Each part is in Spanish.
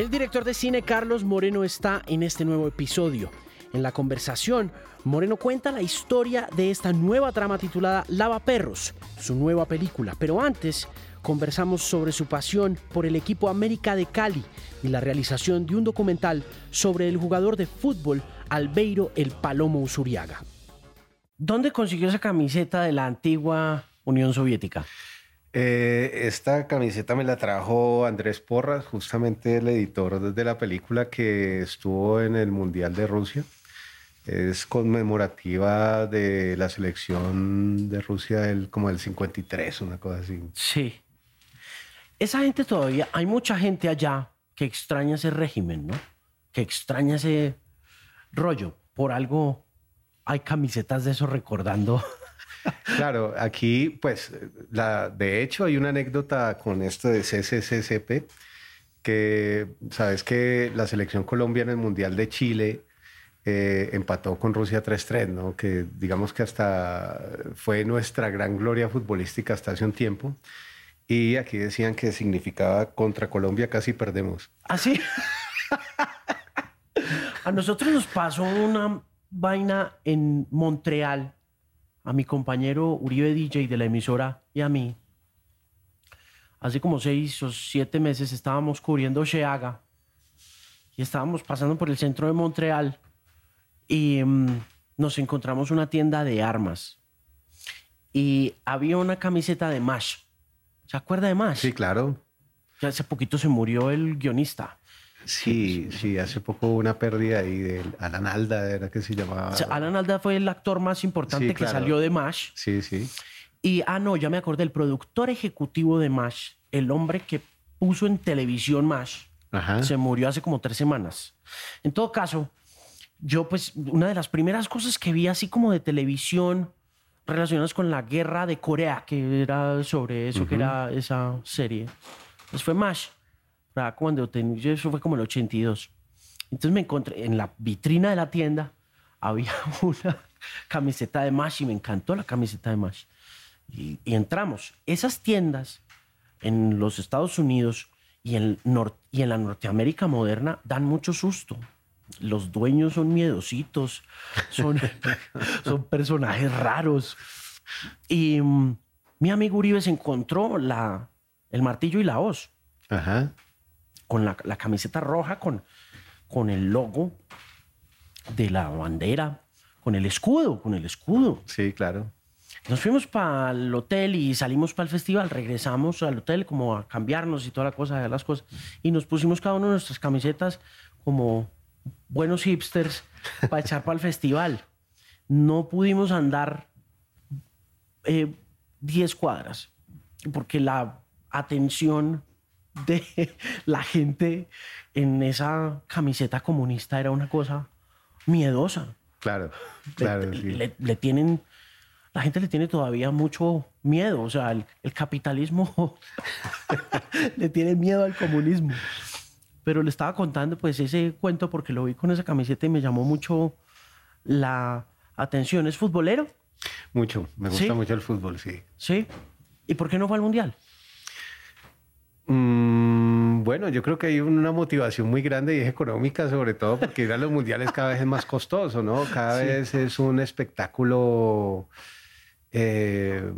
El director de cine Carlos Moreno está en este nuevo episodio. En la conversación, Moreno cuenta la historia de esta nueva trama titulada Lava Perros, su nueva película. Pero antes, conversamos sobre su pasión por el equipo América de Cali y la realización de un documental sobre el jugador de fútbol Albeiro El Palomo Usuriaga. ¿Dónde consiguió esa camiseta de la antigua Unión Soviética? Eh, esta camiseta me la trajo Andrés Porras, justamente el editor de la película que estuvo en el Mundial de Rusia. Es conmemorativa de la selección de Rusia del, como del 53, una cosa así. Sí. Esa gente todavía, hay mucha gente allá que extraña ese régimen, ¿no? Que extraña ese rollo. Por algo hay camisetas de eso recordando. Claro, aquí, pues, la, de hecho, hay una anécdota con esto de CCCCP, que sabes que la selección Colombia en el Mundial de Chile eh, empató con Rusia 3-3, ¿no? Que digamos que hasta fue nuestra gran gloria futbolística hasta hace un tiempo. Y aquí decían que significaba contra Colombia casi perdemos. ¿Ah, sí? A nosotros nos pasó una vaina en Montreal, a mi compañero Uribe DJ de la emisora y a mí. Hace como seis o siete meses estábamos cubriendo Sheaga y estábamos pasando por el centro de Montreal y mm, nos encontramos una tienda de armas y había una camiseta de Mash. ¿Se acuerda de Mash? Sí, claro. Ya hace poquito se murió el guionista. Sí, sí, hace poco hubo una pérdida ahí de Alan Alda, era que se llamaba. O sea, Alan Alda fue el actor más importante Sí, que claro. salió de MASH. Sí, sí. Y, ah, no, ya me acordé, el productor ejecutivo de MASH, el hombre que puso en televisión MASH, Ajá. se murió hace como tres semanas. En todo caso, yo pues una de las primeras cosas que vi así como de televisión relacionadas con la guerra de Corea, que era sobre eso, que era esa serie, pues fue MASH. Era Cuando ten- yo- eso fue como el 82. Entonces me encontré en la vitrina de la tienda, había una camiseta de MASH y me encantó la camiseta de MASH. Y, y entramos. Esas tiendas en los Estados Unidos y en, y en la Norteamérica moderna dan mucho susto. Los dueños son miedositos, son, son personajes raros. Y mm, mi amigo Uribe se encontró la, el martillo y la hoz Ajá. Con la, la camiseta roja, con, con el logo de la bandera, con el escudo, con el escudo. Sí, claro. Nos fuimos para el hotel y salimos para el festival. Regresamos al hotel como a cambiarnos y toda la cosa, las cosas. Y nos pusimos cada uno de nuestras camisetas como buenos hipsters para echar para el festival. No pudimos andar eh, 10 cuadras porque la atención de la gente en esa camiseta comunista era una cosa miedosa. Claro, claro, le, sí. le- le tienen, la gente le tiene todavía mucho miedo, o sea, el, el capitalismo le tiene miedo al comunismo. Pero le estaba contando pues ese cuento porque lo vi con esa camiseta y me llamó mucho la atención. ¿Es futbolero? Mucho, me gusta ¿Sí? mucho el fútbol, sí. Sí. ¿Y por qué no fue al mundial? Mm, bueno, yo creo que hay una motivación muy grande y es económica, sobre todo porque ir a los mundiales cada vez es más costoso, ¿no? Cada vez es un espectáculo eh,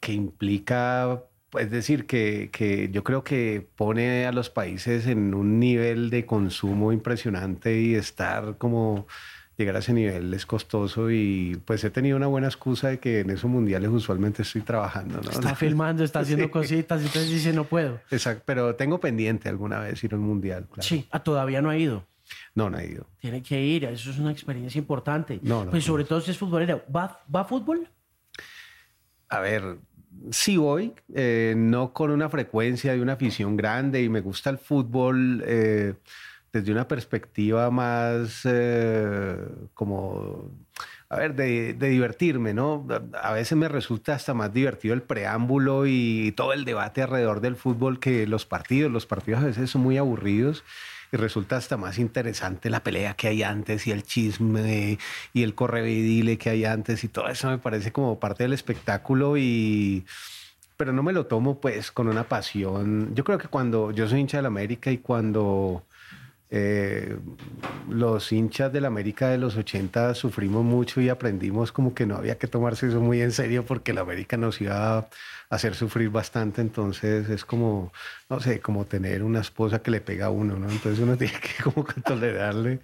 que implica, es decir, que, que yo creo que pone a los países en un nivel de consumo impresionante y estar como llegar a ese nivel es costoso y pues he tenido una buena excusa de que en esos mundiales usualmente estoy trabajando, ¿no? Está filmando, está haciendo Sí. cositas, y entonces dice no puedo. Exacto, pero tengo pendiente alguna vez ir a un mundial. Claro. Sí, ah, todavía no ha ido. No, no he ido. Tiene que ir, eso es una experiencia importante. No, no, pues sobre todo si es futbolero. ¿Va, ¿Va a fútbol? A ver, sí voy, eh, no con una frecuencia de una afición grande y me gusta el fútbol eh, desde una perspectiva más eh, como, a ver, de, de divertirme, ¿no? A veces me resulta hasta más divertido el preámbulo y todo el debate alrededor del fútbol que los partidos. Los partidos a veces son muy aburridos. Y resulta hasta más interesante la pelea que hay antes y el chisme y el correvidile que hay antes y todo eso me parece como parte del espectáculo y pero no me lo tomo pues con una pasión. Yo creo que cuando yo soy hincha del América y cuando eh, los hinchas del América de los 80 sufrimos mucho y aprendimos como que no había que tomarse eso muy en serio porque el América nos iba a hacer sufrir bastante. Entonces es como, no sé, como tener una esposa que le pega a uno, ¿no? Entonces uno tiene que como tolerarle.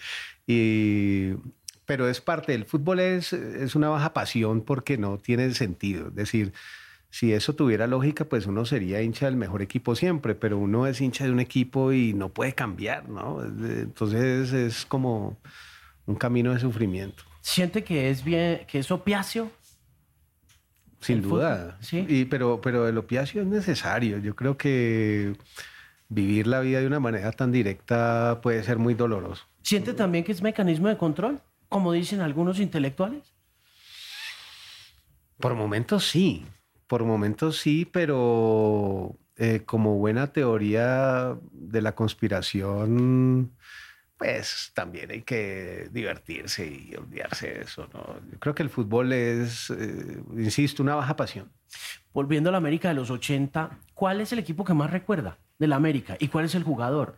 Y, pero es parte del fútbol, es, es una baja pasión porque no tiene sentido. Es decir, si eso tuviera lógica, pues uno sería hincha del mejor equipo siempre, pero uno es hincha de un equipo y no puede cambiar, ¿no? Entonces es como un camino de sufrimiento. ¿Siente que es bien, que es opiáceo? Sin duda. Sí. Y, pero, pero el opiáceo es necesario. Yo creo que vivir la vida de una manera tan directa puede ser muy doloroso. ¿Siente también que es mecanismo de control, como dicen algunos intelectuales? Por momentos sí por momentos sí, pero eh, como buena teoría de la conspiración, pues también hay que divertirse y olvidarse de eso. ¿no? Yo creo que el fútbol es, eh, insisto, una baja pasión. Volviendo a la América de los 80, ¿cuál es el equipo que más recuerda de la América y cuál es el jugador?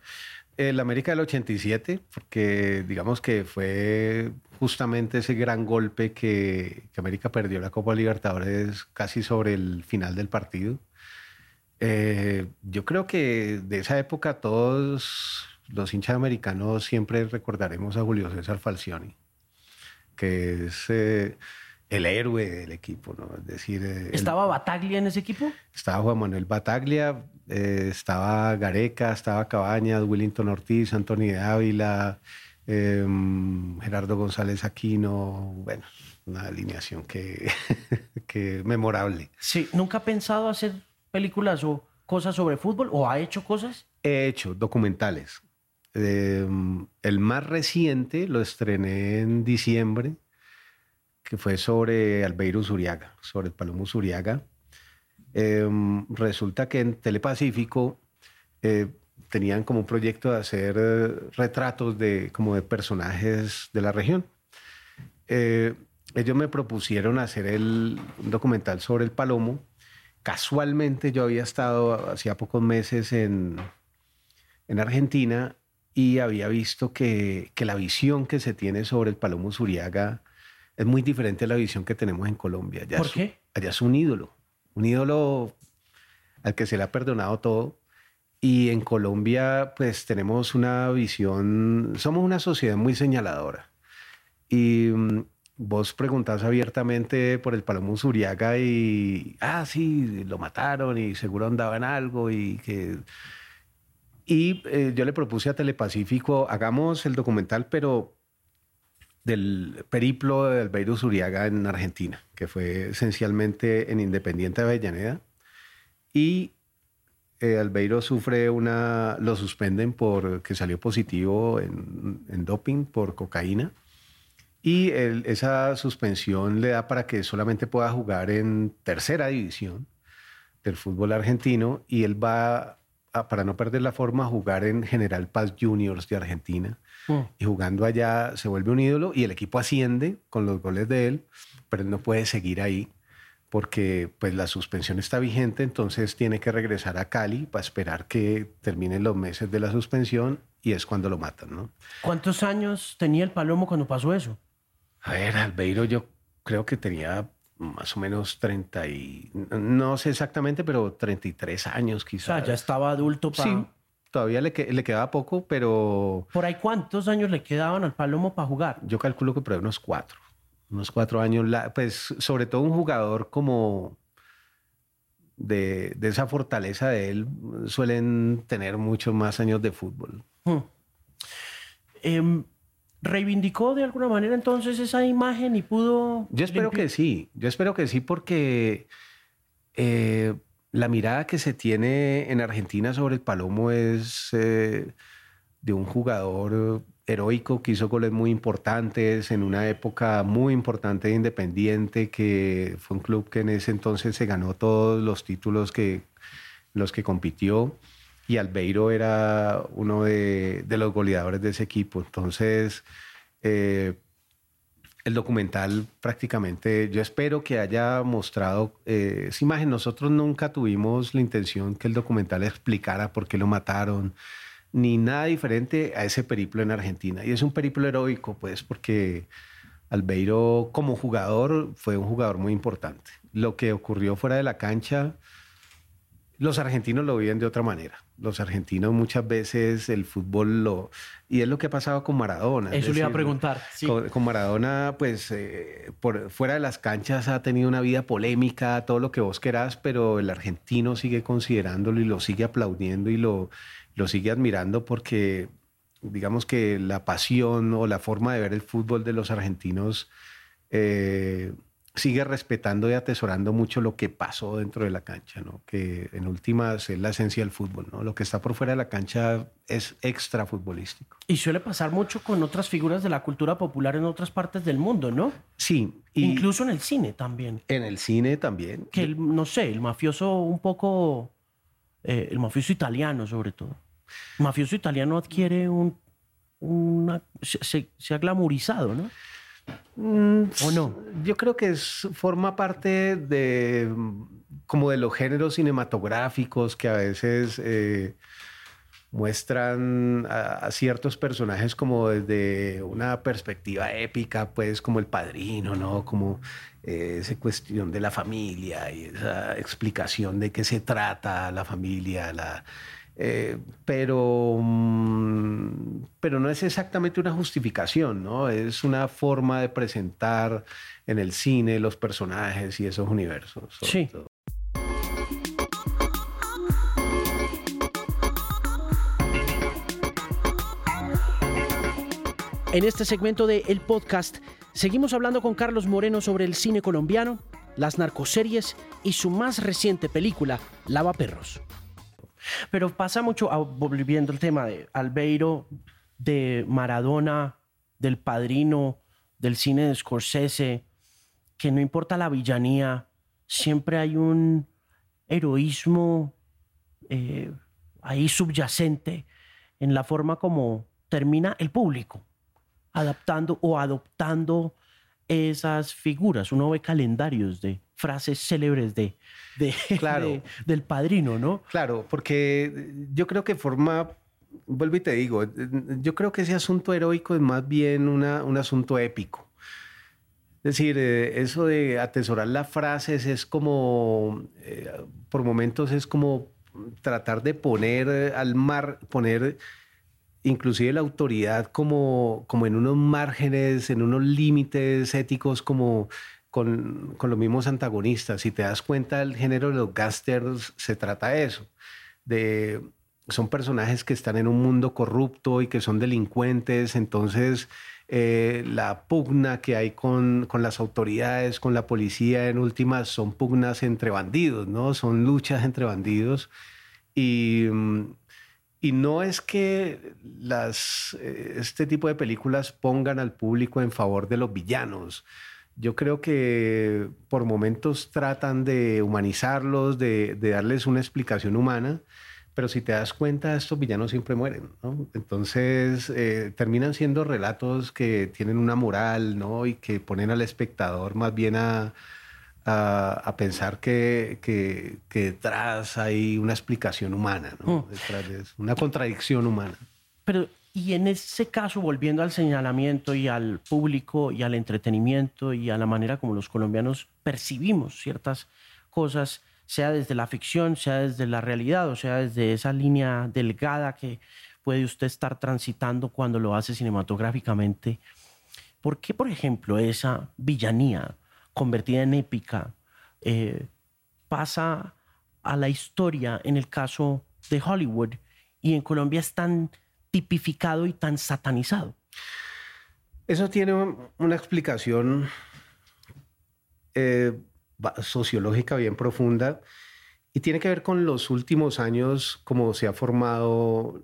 El América del 87, porque digamos que fue justamente ese gran golpe que, América perdió la Copa Libertadores casi sobre el final del partido. Eh, yo creo que de esa época todos los hinchas americanos siempre recordaremos a Julio César Falcioni, que es eh, el héroe del equipo, ¿no? Es decir... Eh, ¿Estaba Bataglia en ese equipo? Estaba Juan Manuel Bataglia, eh, estaba Gareca, estaba Cabañas, Willington Ortiz, Antonio de Em, Gerardo González Aquino, bueno, una alineación que, que memorable. Sí, ¿nunca ha pensado hacer películas o cosas sobre fútbol o ha hecho cosas? He hecho documentales. Em, el más reciente lo estrené en diciembre, que fue sobre Albeiro Zuriaga, sobre el Palomo Zuriaga Em, resulta que en Telepacífico eh, tenían como un proyecto de hacer eh, retratos de, como de personajes de la región. Eh, ellos me propusieron hacer el documental sobre el Palomo. Casualmente yo había estado hacía pocos meses en, en Argentina y había visto que, que, la visión que se tiene sobre el Palomo Zuriaga es muy diferente a la visión que tenemos en Colombia. ¿Por qué? allá es un ídolo un ídolo al que se le ha perdonado todo. Y en Colombia, pues tenemos una visión, somos una sociedad muy señaladora. Y mm, vos preguntás abiertamente por el Palomo Zuriaga y, ah, sí, lo mataron y seguro andaba en algo y que... Y eh, yo le propuse a Telepacífico, hagamos el documental, pero del periplo del Albeiro Zuriaga en Argentina, que fue esencialmente en Independiente de Avellaneda. Y eh, Albeiro sufre una, lo suspenden porque salió positivo en, doping por cocaína. Y esa suspensión le da para que solamente pueda jugar en tercera división del fútbol argentino y él va, para no perder la forma, a jugar en General Paz Juniors de Argentina Mm. Y jugando allá se vuelve un ídolo y el equipo asciende con los goles de él, pero él no puede seguir ahí porque pues la suspensión está vigente, entonces tiene que regresar a Cali para esperar que terminen los meses de la suspensión y es cuando lo matan, ¿no? ¿Cuántos años tenía el Palomo cuando pasó eso? A ver, Albeiro yo creo que tenía más o menos 30 y no sé exactamente, pero 33 años quizás. O sea, ya estaba adulto para todavía le, le, quedaba poco, pero... ¿Por ahí cuántos años le quedaban al Palomo para jugar? Yo calculo que por ahí unos cuatro. Unos cuatro años. pues sobre todo un jugador como de, de, esa fortaleza de él suelen tener muchos más años de fútbol. Hmm. Em, ¿Reivindicó de alguna manera entonces esa imagen y pudo... Yo espero que sí, yo espero que sí porque eh, la mirada que se tiene en Argentina sobre el Palomo es eh, de un jugador heroico que hizo goles muy importantes en una época muy importante de Independiente, que fue un club que en ese entonces se ganó todos los títulos que los que compitió y Albeiro era uno de, los goleadores de ese equipo. Entonces, eh, el documental prácticamente, yo espero que haya mostrado eh, esa imagen. Nosotros nunca tuvimos la intención que el documental explicara por qué lo mataron, ni nada diferente a ese periplo en Argentina. Y es un periplo heroico, pues, porque Albeiro como jugador fue un jugador muy importante. Lo que ocurrió fuera de la cancha, los argentinos lo viven de otra manera. Los argentinos muchas veces el fútbol lo... Y es lo que ha pasado con Maradona. Eso le iba a preguntar. Con, Maradona, pues eh, por, fuera de las canchas ha tenido una vida polémica, todo lo que vos querás, pero el argentino sigue considerándolo y lo sigue aplaudiendo y lo, lo sigue admirando porque digamos que la pasión o la forma de ver el fútbol de los argentinos eh, sigue respetando y atesorando mucho lo que pasó dentro de la cancha, ¿no? que en últimas es la esencia del fútbol. ¿no? Lo que está por fuera de la cancha es extra futbolístico. Y suele pasar mucho con otras figuras de la cultura popular en otras partes del mundo, ¿no? Sí. Incluso en el cine también. En el cine también. Que, no sé, el mafioso un poco, eh, el mafioso italiano sobre todo. Mafioso italiano adquiere un, una, se, se ha glamorizado, ¿no? Mm, ¿O no? Yo creo que es, forma parte de como de los géneros cinematográficos que a veces eh, muestran a, ciertos personajes como desde una perspectiva épica, pues como el padrino, ¿no? Como eh, esa cuestión de la familia y esa explicación de qué se trata la familia, la, eh, pero, mm, pero no es exactamente una justificación, ¿no? Es una forma de presentar en el cine los personajes y esos universos. Sí. En este segmento de El Podcast seguimos hablando con Carlos Moreno sobre el cine colombiano, las narcoseries y su más reciente película, Lava Perros. Pero pasa mucho, ah, volviendo al tema de Albeiro, de Maradona, del Padrino, del cine de Scorsese, que no importa la villanía, siempre hay un heroísmo eh, ahí subyacente en la forma como termina el público, adaptando o adoptando esas figuras. Uno ve calendarios de frases célebres de, claro. del padrino, ¿no? Claro, porque yo creo que forma, vuelvo y te digo, yo creo que ese asunto heroico es más bien una, un asunto épico. Es decir, eh, eso de atesorar las frases es como, eh, por momentos es como tratar de poner al mar, poner inclusive la autoridad como, como en unos márgenes, en unos límites éticos como con, los mismos antagonistas. Si te das cuenta, el género de los gangsters se trata de eso, de son personajes que están en un mundo corrupto y que son delincuentes, entonces eh, la pugna que hay con, con, las autoridades, con la policía, en últimas son pugnas entre bandidos, ¿no? Son luchas entre bandidos. Y, y no es que las, eh, este tipo de películas pongan al público en favor de los villanos. Yo creo que por momentos tratan de humanizarlos, de, darles una explicación humana, pero si te das cuenta, estos villanos siempre mueren, ¿no? Entonces eh, terminan siendo relatos que tienen una moral, ¿no? Y que ponen al espectador más bien a, a, pensar que, que, detrás hay una explicación humana, ¿no? Mm. Detrás de una contradicción humana. Pero, y en ese caso, volviendo al señalamiento y al público y al entretenimiento y a la manera como los colombianos percibimos ciertas cosas, sea desde la ficción, sea desde la realidad, o sea desde esa línea delgada que puede usted estar transitando cuando lo hace cinematográficamente. ¿Por qué, por ejemplo, esa villanía convertida en épica, eh, pasa a la historia en el caso de Hollywood y en Colombia es tan tipificado y tan satanizado. Eso tiene una explicación eh, sociológica bien profunda y tiene que ver con los últimos años, cómo se ha formado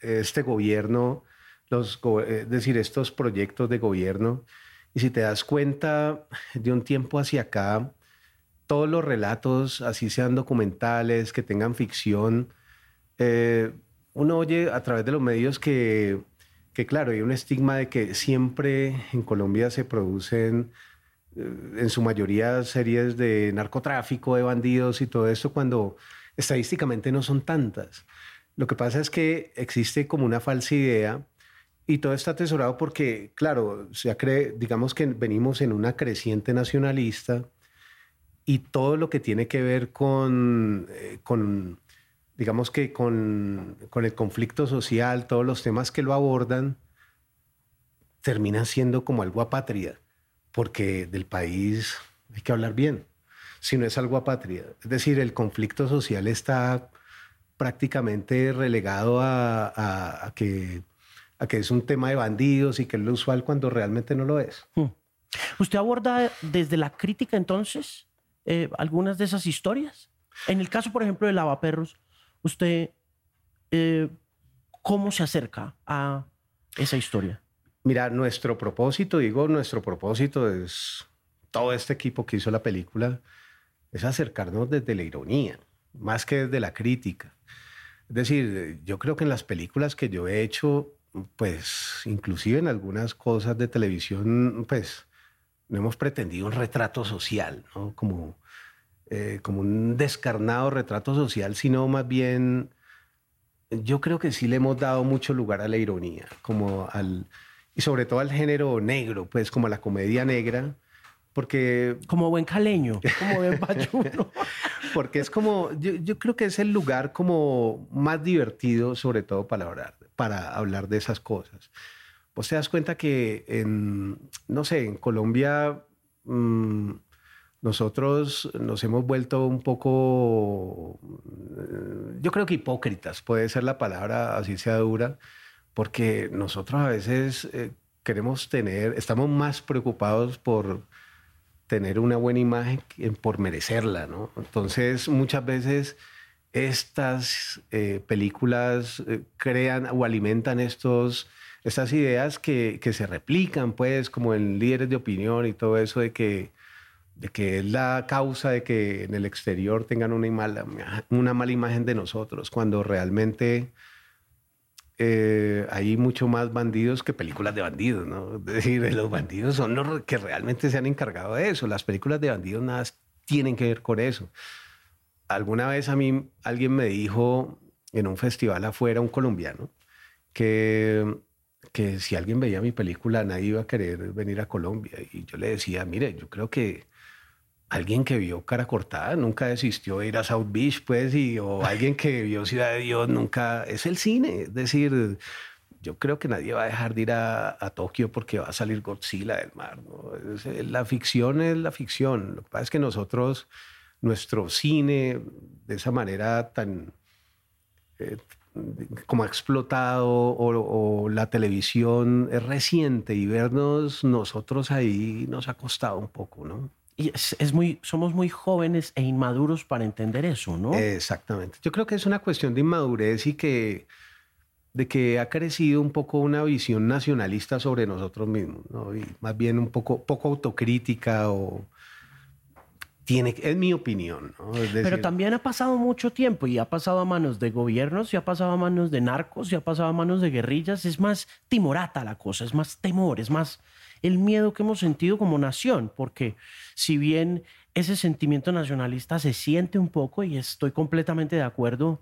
este gobierno, los, es decir, estos proyectos de gobierno y si te das cuenta, de un tiempo hacia acá, todos los relatos, así sean documentales, que tengan ficción, eh, uno oye a través de los medios que, claro, hay un estigma de que siempre en Colombia se producen, eh, en su mayoría, series de narcotráfico, de bandidos y todo eso, cuando estadísticamente no son tantas. Lo que pasa es que existe como una falsa idea y todo está atesorado porque, claro, se cree, digamos que venimos en una creciente nacionalista y todo lo que tiene que ver con, eh, con digamos que con, con, el conflicto social, todos los temas que lo abordan, terminan siendo como algo apátrida, porque del país hay que hablar bien, si no es algo apátrida. Es decir, el conflicto social está prácticamente relegado a, que, a que es un tema de bandidos y que es lo usual cuando realmente no lo es. Hmm. ¿Usted aborda desde la crítica entonces eh, algunas de esas historias? En el caso, por ejemplo, de Lavaperros, ¿usted eh, cómo se acerca a esa historia? Mira, nuestro propósito, digo, nuestro propósito es todo este equipo que hizo la película, es acercarnos desde la ironía, más que desde la crítica. Es decir, yo creo que en las películas que yo he hecho, pues inclusive en algunas cosas de televisión, pues no hemos pretendido un retrato social, ¿no? Como, eh, como un descarnado retrato social, sino más bien, yo creo que sí le hemos dado mucho lugar a la ironía, como al, y sobre todo al género negro, pues como a la comedia negra, porque... Como buen caleño, como buen payuno. porque es como, yo, creo que es el lugar como más divertido, sobre todo para hablar, para hablar de esas cosas. Vos te das cuenta que en, no sé, en Colombia mm, nosotros nos hemos vuelto un poco, mm, yo creo que hipócritas, puede ser la palabra, así sea dura, porque nosotros a veces eh, queremos tener, estamos más preocupados por tener una buena imagen por merecerla, ¿no? Entonces, muchas veces estas eh, películas eh, crean o alimentan estos, estas ideas que, que, se replican, pues, como en líderes de opinión y todo eso de que, de que es la causa de que en el exterior tengan una mala, una mala imagen de nosotros, cuando realmente eh, hay mucho más bandidos que películas de bandidos, ¿no? Es decir, los bandidos son los que realmente se han encargado de eso. Las películas de bandidos nada tienen que ver con eso. Alguna vez a mí alguien me dijo en un festival afuera, un colombiano, que, que si alguien veía mi película nadie iba a querer venir a Colombia. Y yo le decía, mire, yo creo que alguien que vio Cara Cortada nunca desistió de ir a South Beach, pues, y, o alguien que vio Ciudad de Dios nunca... Es el cine, es decir, yo creo que nadie va a dejar de ir a, Tokio porque va a salir Godzilla del mar. la ficción es la ficción. Lo que pasa es que nosotros, nuestro cine, de esa manera tan... Eh, como ha explotado o, o, la televisión es reciente y vernos nosotros ahí nos ha costado un poco, ¿no? Y es, muy, somos muy jóvenes e inmaduros para entender eso, ¿no? Exactamente. Yo creo que es una cuestión de inmadurez y que de que ha crecido un poco una visión nacionalista sobre nosotros mismos, ¿no? Y más bien un poco, poco autocrítica o tiene, es mi opinión. ¿no? Pero también ha pasado mucho tiempo y ha pasado a manos de gobiernos, y ha pasado a manos de narcos, y ha pasado a manos de guerrillas. Es más timorata la cosa, es más temor, es más el miedo que hemos sentido como nación, porque si bien ese sentimiento nacionalista se siente un poco y estoy completamente de acuerdo,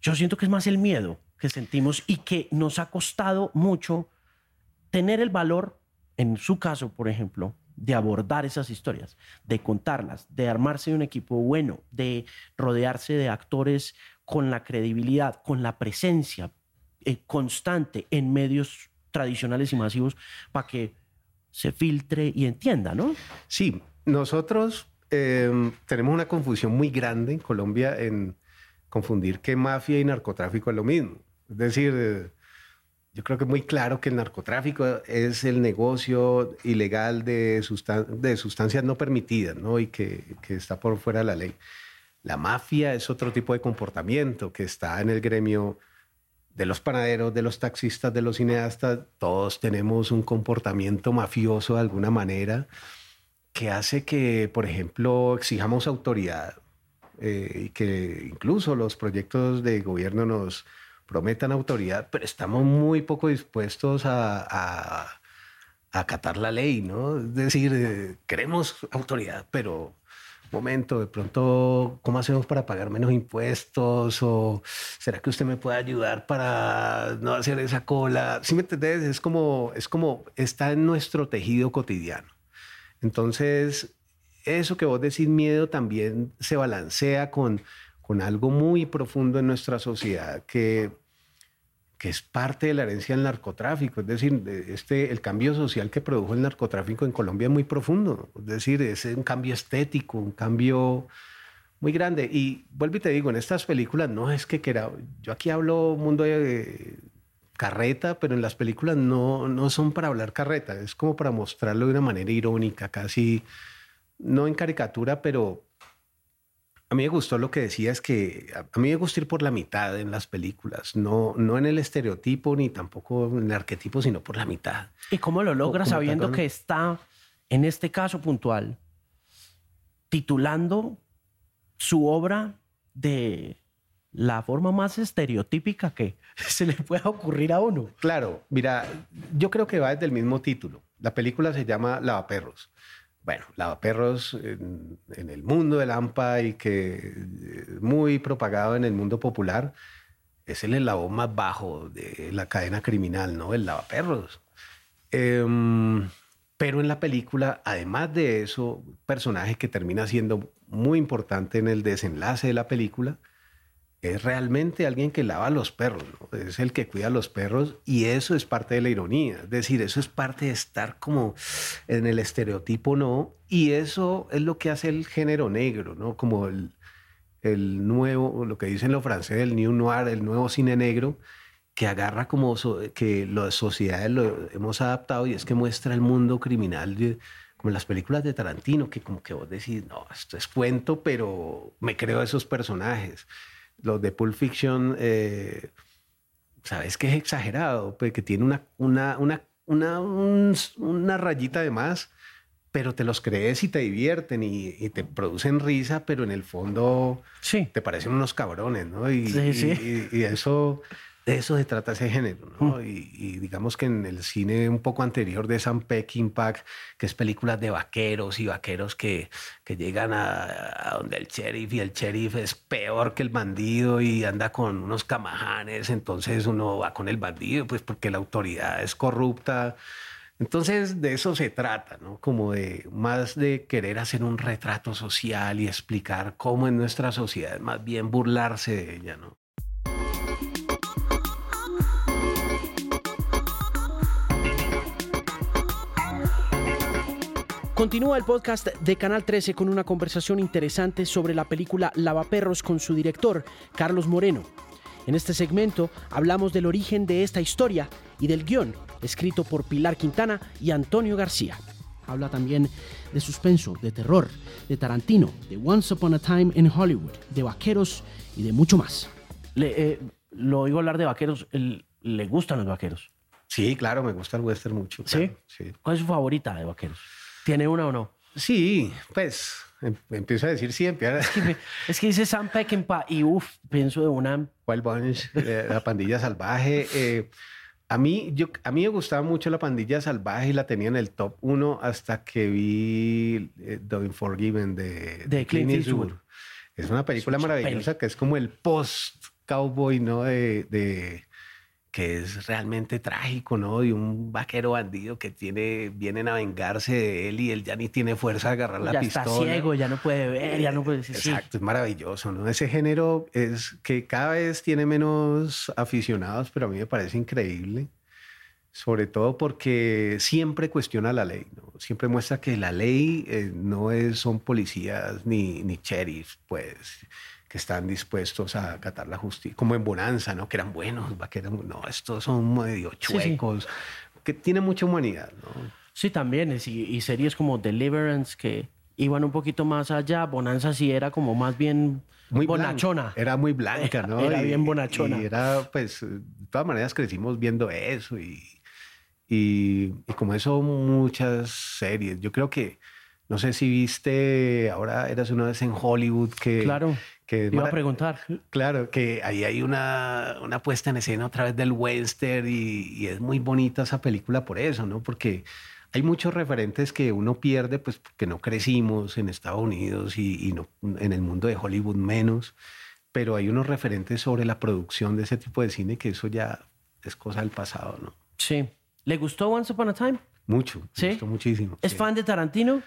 yo siento que es más el miedo que sentimos y que nos ha costado mucho tener el valor, en su caso, por ejemplo, de abordar esas historias, de contarlas, de armarse de un equipo bueno, de rodearse de actores con la credibilidad, con la presencia eh, constante en medios tradicionales y masivos para que se filtre y entienda, ¿no? Sí, nosotros em, tenemos una confusión muy grande en Colombia en confundir que mafia y narcotráfico es lo mismo. Es decir, yo creo que es muy claro que el narcotráfico es el negocio ilegal de, de sustancias no permitidas ¿no? y que, que está por fuera de la ley. La mafia es otro tipo de comportamiento que está en el gremio de los panaderos, de los taxistas, de los cineastas, todos tenemos un comportamiento mafioso de alguna manera que hace que, por ejemplo, exijamos autoridad eh, y que incluso los proyectos de gobierno nos prometan autoridad, pero estamos muy poco dispuestos a, a, acatar la ley, ¿no? Es decir, eh, queremos autoridad, pero momento, de pronto, ¿cómo hacemos para pagar menos impuestos? ¿O será que usted me puede ayudar para no hacer esa cola? ¿Sí me entendés? Es como, es como, está en nuestro tejido cotidiano. Entonces, eso que vos decís miedo también se balancea con, con algo muy profundo en nuestra sociedad que que es parte de la herencia del narcotráfico. Es decir, este, el cambio social que produjo el narcotráfico en Colombia es muy profundo. Es decir, es un cambio estético, un cambio muy grande. Y vuelvo y te digo, en estas películas no es que quiera... Yo aquí hablo mundo carreta, pero en las películas no, no son para hablar carreta. Es como para mostrarlo de una manera irónica, casi... No en caricatura, pero a mí me gustó lo que decía, es que a mí me gusta ir por la mitad en las películas, no, no en el estereotipo ni tampoco en el arquetipo, sino por la mitad. ¿Y cómo lo logra sabiendo que está, en este caso puntual, titulando su obra de la forma más estereotípica que se le pueda ocurrir a uno? Claro, mira, yo creo que va desde el mismo título. La película se llama Lavaperros bueno, lavaperros en, el mundo del AMPA y que eh, muy propagado en el mundo popular, es el eslabón más bajo de la cadena criminal, ¿no? El lavaperros. Em, pero en la película, además de eso, personaje que termina siendo muy importante en el desenlace de la película, es realmente alguien que lava los perros, es el que cuida a los perros y eso es parte de la ironía, es decir, eso es parte de estar como en el estereotipo, ¿no? Y eso es lo que hace el género negro, ¿no? Como el, el nuevo, lo que dicen los franceses, el new noir, el nuevo cine negro, que agarra como que las sociedades lo hemos adaptado y es que muestra el mundo criminal como en las películas de Tarantino, que como que vos decís, no, esto es cuento, pero me creo esos personajes los de Pulp Fiction, eh, sabes que es exagerado, pues, que tiene una, una, una, una, una, rayita de más, pero te los crees y te divierten y, te producen risa, pero en el fondo sí. te parecen unos cabrones, ¿no? Y, sí, sí. y eso de eso se trata ese género, ¿no? Mm. Y, digamos que en el cine un poco anterior de Sam Peckinpah, que es películas de vaqueros y vaqueros que, que llegan a, donde el sheriff y el sheriff es peor que el bandido y anda con unos camajanes, entonces uno va con el bandido, pues porque la autoridad es corrupta. Entonces de eso se trata, ¿no? Como de más de querer hacer un retrato social y explicar cómo en nuestra sociedad más bien burlarse de ella, ¿no? Continúa el podcast de Canal 13 con una conversación interesante sobre la película Lavaperros con su director, Carlos Moreno. En este segmento hablamos del origen de esta historia y del guion, escrito por Pilar Quintana y Antonio García. Habla también de suspenso, de terror, de Tarantino, de Once Upon a Time in Hollywood, de vaqueros y de mucho más. Le, eh, lo oigo hablar de vaqueros. ¿Le gustan los vaqueros? Sí, claro, me gusta el western mucho. ¿Sí? ¿Sí? ¿Cuál es su favorita de vaqueros? ¿Tiene una o no? Sí, pues em, empiezo a decir siempre. Es que, es que dice Sam Peckinpah y uff, pienso de una... Wild Bunch, eh, la pandilla salvaje. Eh, a, mí, yo, a mí me gustaba mucho la pandilla salvaje y la tenía en el top uno hasta que vi eh, The Unforgiven de, de Clint Eastwood. Es una película maravillosa que es como el post-cowboy, ¿no? de, que es realmente trágico, ¿no? De un vaquero bandido que tiene, vienen a vengarse de él y él ya ni tiene fuerza de agarrar la pistola. Ya está ciego, ya no puede ver, ya no puede decir Exacto, es maravilloso, ¿no? Ese género es que cada vez tiene menos aficionados, pero a mí me parece increíble. Sobre todo porque siempre cuestiona la ley, ¿no? Siempre muestra que la ley eh, no es, son policías ni, ni sheriffs, pues que están dispuestos a acatar la justicia, como en Bonanza, ¿no? Que eran buenos, que no, estos son medio chuecos, que tiene mucha humanidad, ¿no? Sí, también, y, series como Deliverance que iban un poquito más allá, Bonanza sí era como más bien muy bonachona. Era muy blanca, ¿no? Era bien bonachona. Y era, pues, de todas maneras crecimos viendo eso y, y, y como eso muchas series. Yo creo que, no sé si viste, ahora eras una vez en Hollywood que... Claro que Iba a preguntar. Claro, que ahí hay una, una puesta en escena otra vez del western y, y, es muy bonita esa película por eso, ¿no? Porque hay muchos referentes que uno pierde, pues porque no crecimos en Estados Unidos y, no, en el mundo de Hollywood menos, pero hay unos referentes sobre la producción de ese tipo de cine que eso ya es cosa del pasado, ¿no? Sí. ¿Le gustó Once Upon a Time? Mucho, ¿Sí? gustó muchísimo. ¿Es fan de Tarantino?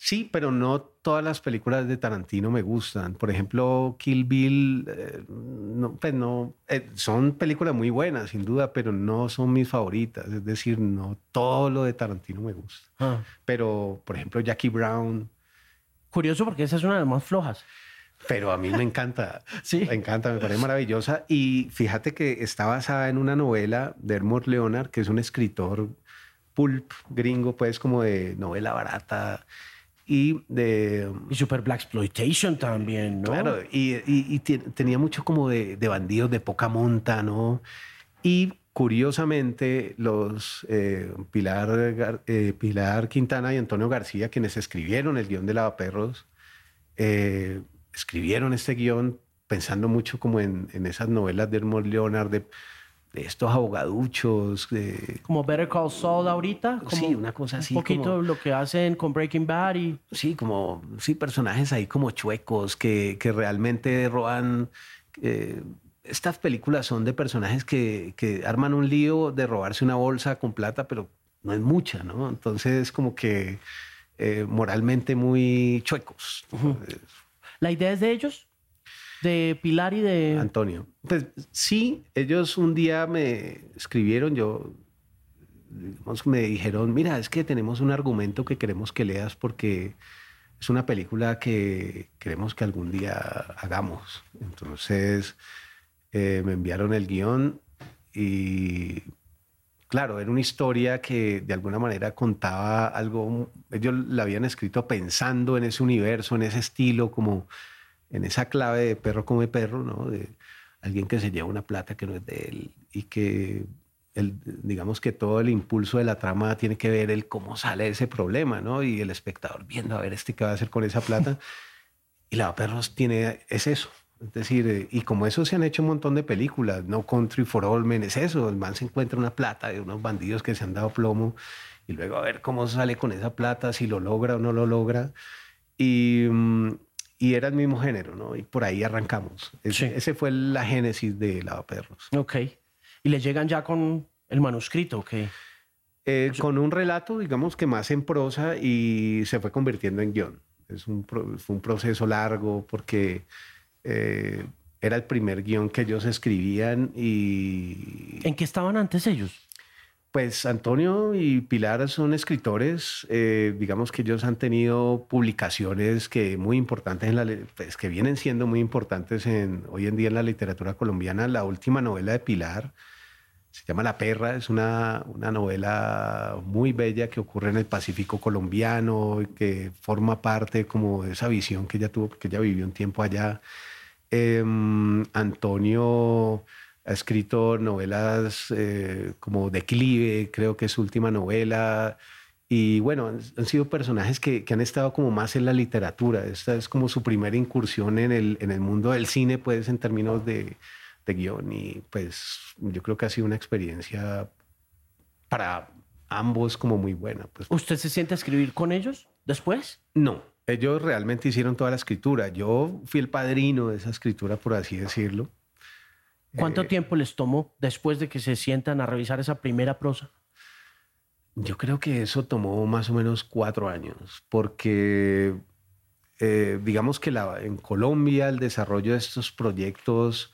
Sí, pero no todas las películas de Tarantino me gustan. Por ejemplo, Kill Bill, eh, no, pues no, eh, son películas muy buenas, sin duda, pero no son mis favoritas. Es decir, no todo lo de Tarantino me gusta. Ah. Pero, por ejemplo, Jackie Brown. Curioso porque esa es una de las más flojas. Pero a mí me encanta. sí. Me encanta, me parece maravillosa. Y fíjate que está basada en una novela de Hermod Leonard, que es un escritor pulp gringo, pues como de novela barata y de... Y Super Black Exploitation también, ¿no? Claro, y, y, tenía mucho como de, de, bandidos de poca monta, ¿no? Y curiosamente, los eh, Pilar, eh, Pilar Quintana y Antonio García, quienes escribieron el guion de Lavaperros, eh, escribieron este guion pensando mucho como en, en esas novelas de Hermod Leonard, de de estos abogaduchos. De... Como Better Call Saul ahorita. Como sí, una cosa así. Un poquito lo que hacen con Breaking Bad y... Sí, como, sí, personajes ahí como chuecos que, que realmente roban... Eh, estas películas son de personajes que, que, arman un lío de robarse una bolsa con plata, pero no es mucha, ¿no? Entonces, como que eh, moralmente muy chuecos. ¿La idea es de ellos? De Pilar y de... Antonio. Pues sí, ellos un día me escribieron, yo, me dijeron, mira, es que tenemos un argumento que queremos que leas porque es una película que queremos que algún día hagamos. Entonces eh, me enviaron el guion y claro, era una historia que de alguna manera contaba algo, ellos la habían escrito pensando en ese universo, en ese estilo, como en esa clave de perro come perro, ¿no? De alguien que se lleva una plata que no es de él y que el, digamos que todo el impulso de la trama tiene que ver el cómo sale ese problema, ¿no? Y el espectador viendo a ver este qué va a hacer con esa plata. y la perros tiene es eso. Es decir, eh, y como eso se han hecho un montón de películas, No Country for All Men es eso, el man se encuentra una plata de unos bandidos que se han dado plomo y luego a ver cómo sale con esa plata, si lo logra o no lo logra. Y, mm, y era el mismo género, ¿no? Y por ahí arrancamos. Ese, ese fue la génesis de Lavaperros. Ok. ¿Y le llegan ya con el manuscrito? Ok. Eh, con un relato, digamos que más en prosa y se fue convirtiendo en guion. Es un, fue un proceso largo porque eh, era el primer guion que ellos escribían y... ¿En qué estaban antes ellos? Pues Antonio y Pilar son escritores, eh, digamos que ellos han tenido publicaciones que muy importantes en la, pues, que vienen siendo muy importantes en, hoy en día en la literatura colombiana. La última novela de Pilar se llama La Perra, es una, una novela muy bella que ocurre en el Pacífico colombiano y que forma parte como de esa visión que ella tuvo, porque ella vivió un tiempo allá. Em, Antonio ha escrito novelas eh, como Declive, creo que es su última novela. Y bueno, han, sido personajes que, han estado como más en la literatura. Esta es como su primera incursión en el, en el mundo del cine, pues en términos de, de guion. Y pues yo creo que ha sido una experiencia para ambos como muy buena. Pues. ¿Usted se siente a escribir con ellos después? No, ellos realmente hicieron toda la escritura. Yo fui el padrino de esa escritura, por así decirlo. ¿Cuánto eh, tiempo les tomó después de que se sientan a revisar esa primera prosa? Yo creo que eso tomó más o menos cuatro años, porque eh, digamos que la, en Colombia el desarrollo de estos proyectos,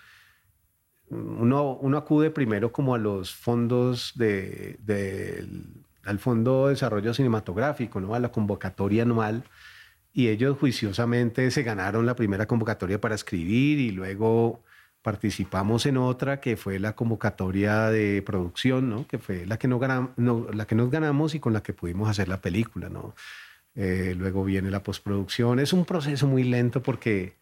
uno, uno acude primero como a los fondos de, al Fondo de Desarrollo Cinematográfico, ¿no? a la convocatoria anual, y ellos juiciosamente se ganaron la primera convocatoria para escribir y luego participamos en otra que fue la convocatoria de producción, ¿no? que fue la que, no ganamos, la que nos ganamos y con la que pudimos hacer la película. ¿no? Eh, luego viene la postproducción. Es un proceso muy lento porque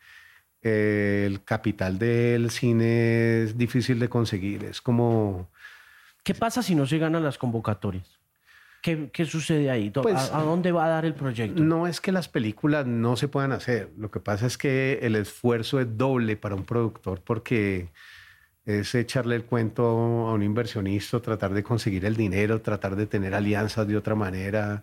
eh, el capital del cine es difícil de conseguir. Es como... ¿Qué pasa si no se ganan las convocatorias? ¿Qué, sucede ahí? Pues, ¿A, dónde va a dar el proyecto? No es que las películas no se puedan hacer. Lo que pasa es que el esfuerzo es doble para un productor porque es echarle el cuento a un inversionista, tratar de conseguir el dinero, tratar de tener alianzas de otra manera.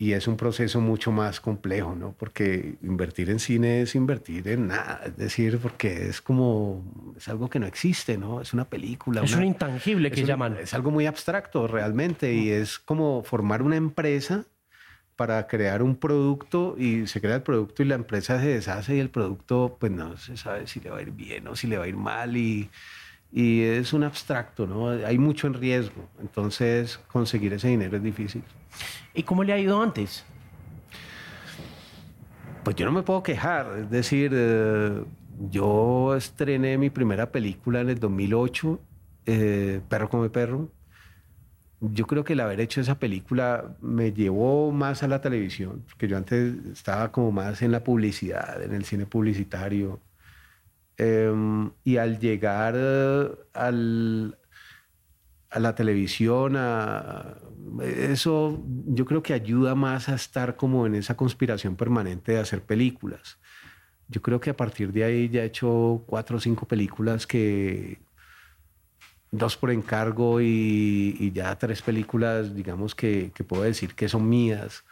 Y es un proceso mucho más complejo, ¿no? Porque invertir en cine es invertir en nada, es decir, porque es como, es algo que no existe, ¿no? Es una película. Es un intangible que llaman. Es algo muy abstracto realmente y es como formar una empresa para crear un producto y se crea el producto y la empresa se deshace y el producto pues no se sabe si le va a ir bien o si le va a ir mal y, y es un abstracto, ¿no? Hay mucho en riesgo, entonces conseguir ese dinero es difícil. ¿Y cómo le ha ido antes? Pues yo no me puedo quejar, es decir, eh, yo estrené mi primera película en el 2008, eh, Perro come perro, yo creo que el haber hecho esa película me llevó más a la televisión, porque yo antes estaba como más en la publicidad, en el cine publicitario. Em, y al llegar al, a la televisión, a, eso yo creo que ayuda más a estar como en esa conspiración permanente de hacer películas. Yo creo que a partir de ahí ya he hecho cuatro o cinco películas que, dos por encargo y, ya tres películas, digamos, que, puedo decir que son mías.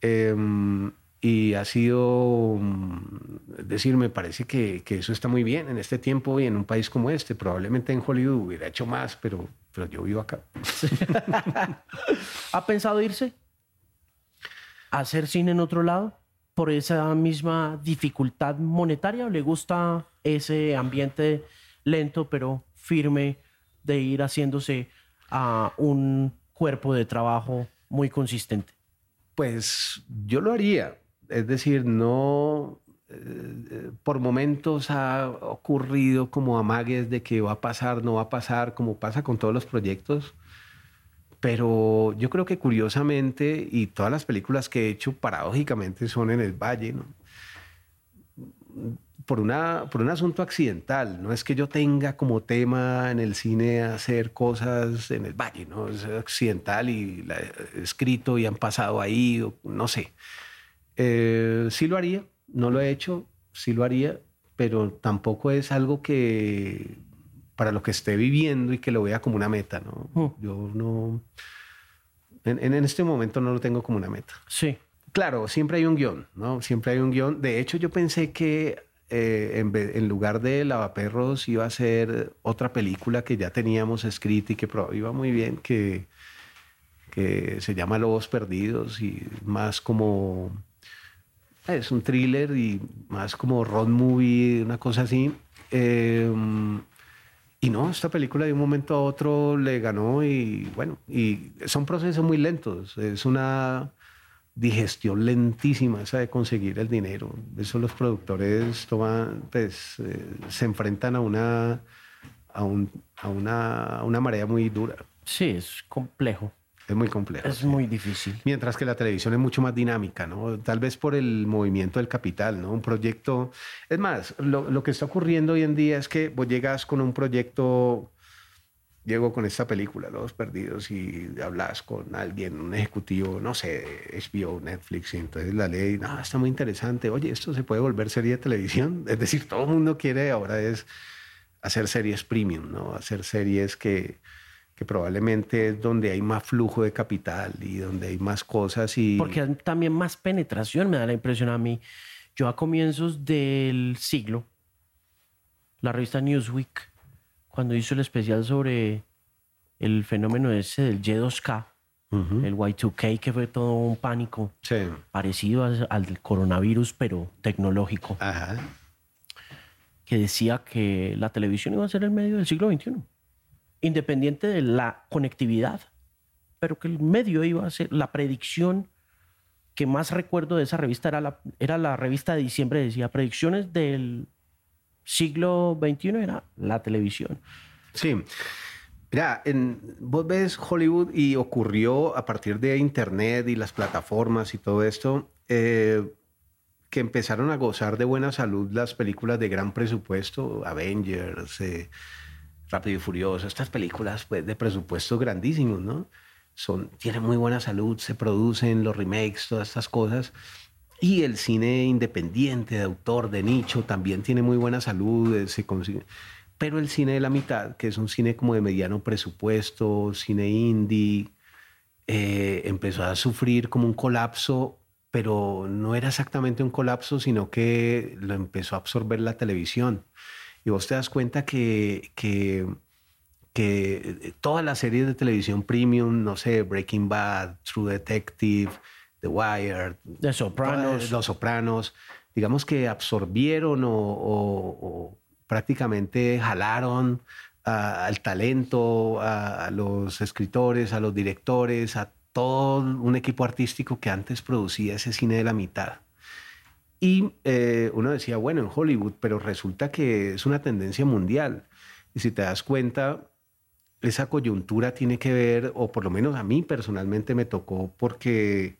Em, y ha sido, mm, es decir, me parece que, eso está muy bien en este tiempo y en un país como este. Probablemente en Hollywood hubiera hecho más, pero, pero yo vivo acá. ¿Ha pensado irse? ¿A hacer cine en otro lado? ¿Por esa misma dificultad monetaria? ¿O le gusta ese ambiente lento pero firme de ir haciéndose a un cuerpo de trabajo muy consistente? Pues yo lo haría. Es decir, no eh, por momentos ha ocurrido como amagues de que va a pasar, no va a pasar, como pasa con todos los proyectos. Pero yo creo que curiosamente, y todas las películas que he hecho paradójicamente son en el Valle, ¿no? por, una, por un asunto accidental. No es que yo tenga como tema en el cine hacer cosas en el valle, ¿no? Es accidental y he escrito y han pasado ahí, no sé. Eh, sí lo haría, no lo he hecho, sí lo haría, pero tampoco es algo que para lo que esté viviendo y que lo vea como una meta, ¿no? Mm. Yo no... En, en, este momento no lo tengo como una meta. Sí. Claro, siempre hay un guion, ¿no? Siempre hay un guion. De hecho, yo pensé que eh, en, lugar de Lavaperros iba a ser otra película que ya teníamos escrita y que iba muy bien, que, que se llama Lobos Perdidos y más como... Es un thriller y más como road movie, una cosa así. Em, y no, esta película de un momento a otro le ganó y bueno, y son procesos muy lentos. Es una digestión lentísima esa de conseguir el dinero. Eso los productores toman, pues, eh, se enfrentan a una, a, un, a, una, a una marea muy dura. Sí, es complejo. Es muy complejo. Es muy difícil. Mientras que la televisión es mucho más dinámica, ¿no? Tal vez por el movimiento del capital, ¿no? Un proyecto... Es más, lo, lo que está ocurriendo hoy en día es que vos llegas con un proyecto llego con esta película, Los Perdidos, y hablas con alguien, un ejecutivo, no sé, HBO, Netflix, y entonces la ley, no, está muy interesante, oye, esto se puede volver serie de televisión. Es decir, todo el mundo quiere ahora es hacer series premium, ¿no? Hacer series que, que probablemente es donde hay más flujo de capital y donde hay más cosas y... Porque hay también más penetración, me da la impresión a mí. Yo a comienzos del siglo, la revista Newsweek cuando hizo el especial sobre el fenómeno ese del Y2K, el Y2K, que fue todo un pánico parecido al, coronavirus, pero tecnológico, que decía que la televisión iba a ser el medio del siglo XXI, independiente de la conectividad, pero que el medio iba a ser la predicción que más recuerdo de esa revista era la, era la revista de diciembre, decía predicciones del siglo XXI era la televisión. Sí. Mira, en, vos ves Hollywood y ocurrió a partir de Internet y las plataformas y todo esto, eh, que empezaron a gozar de buena salud las películas de gran presupuesto, Avengers, eh, Rápido y Furioso, estas películas pues, de presupuesto grandísimos, ¿no? Son, tienen muy buena salud, se producen los remakes, todas estas cosas. Y el cine independiente, de autor, de nicho, también tiene muy buena salud, eh, se consigue. Pero el cine de la mitad, que es un cine como de mediano presupuesto, cine indie, eh, empezó a sufrir como un colapso, pero no era exactamente un colapso, sino que lo empezó a absorber la televisión. Y vos te das cuenta que, que, que todas las series de televisión premium, no sé, Breaking Bad, True Detective, The Wire, The Sopranos, Los Sopranos, digamos que absorbieron o, prácticamente jalaron al talento, a, los escritores, a los directores, a todo un equipo artístico que antes producía ese cine de la mitad. Y eh, uno decía, bueno, en Hollywood, pero resulta que es una tendencia mundial. Y si te das cuenta, esa coyuntura tiene que ver, o por lo menos a mí personalmente me tocó, porque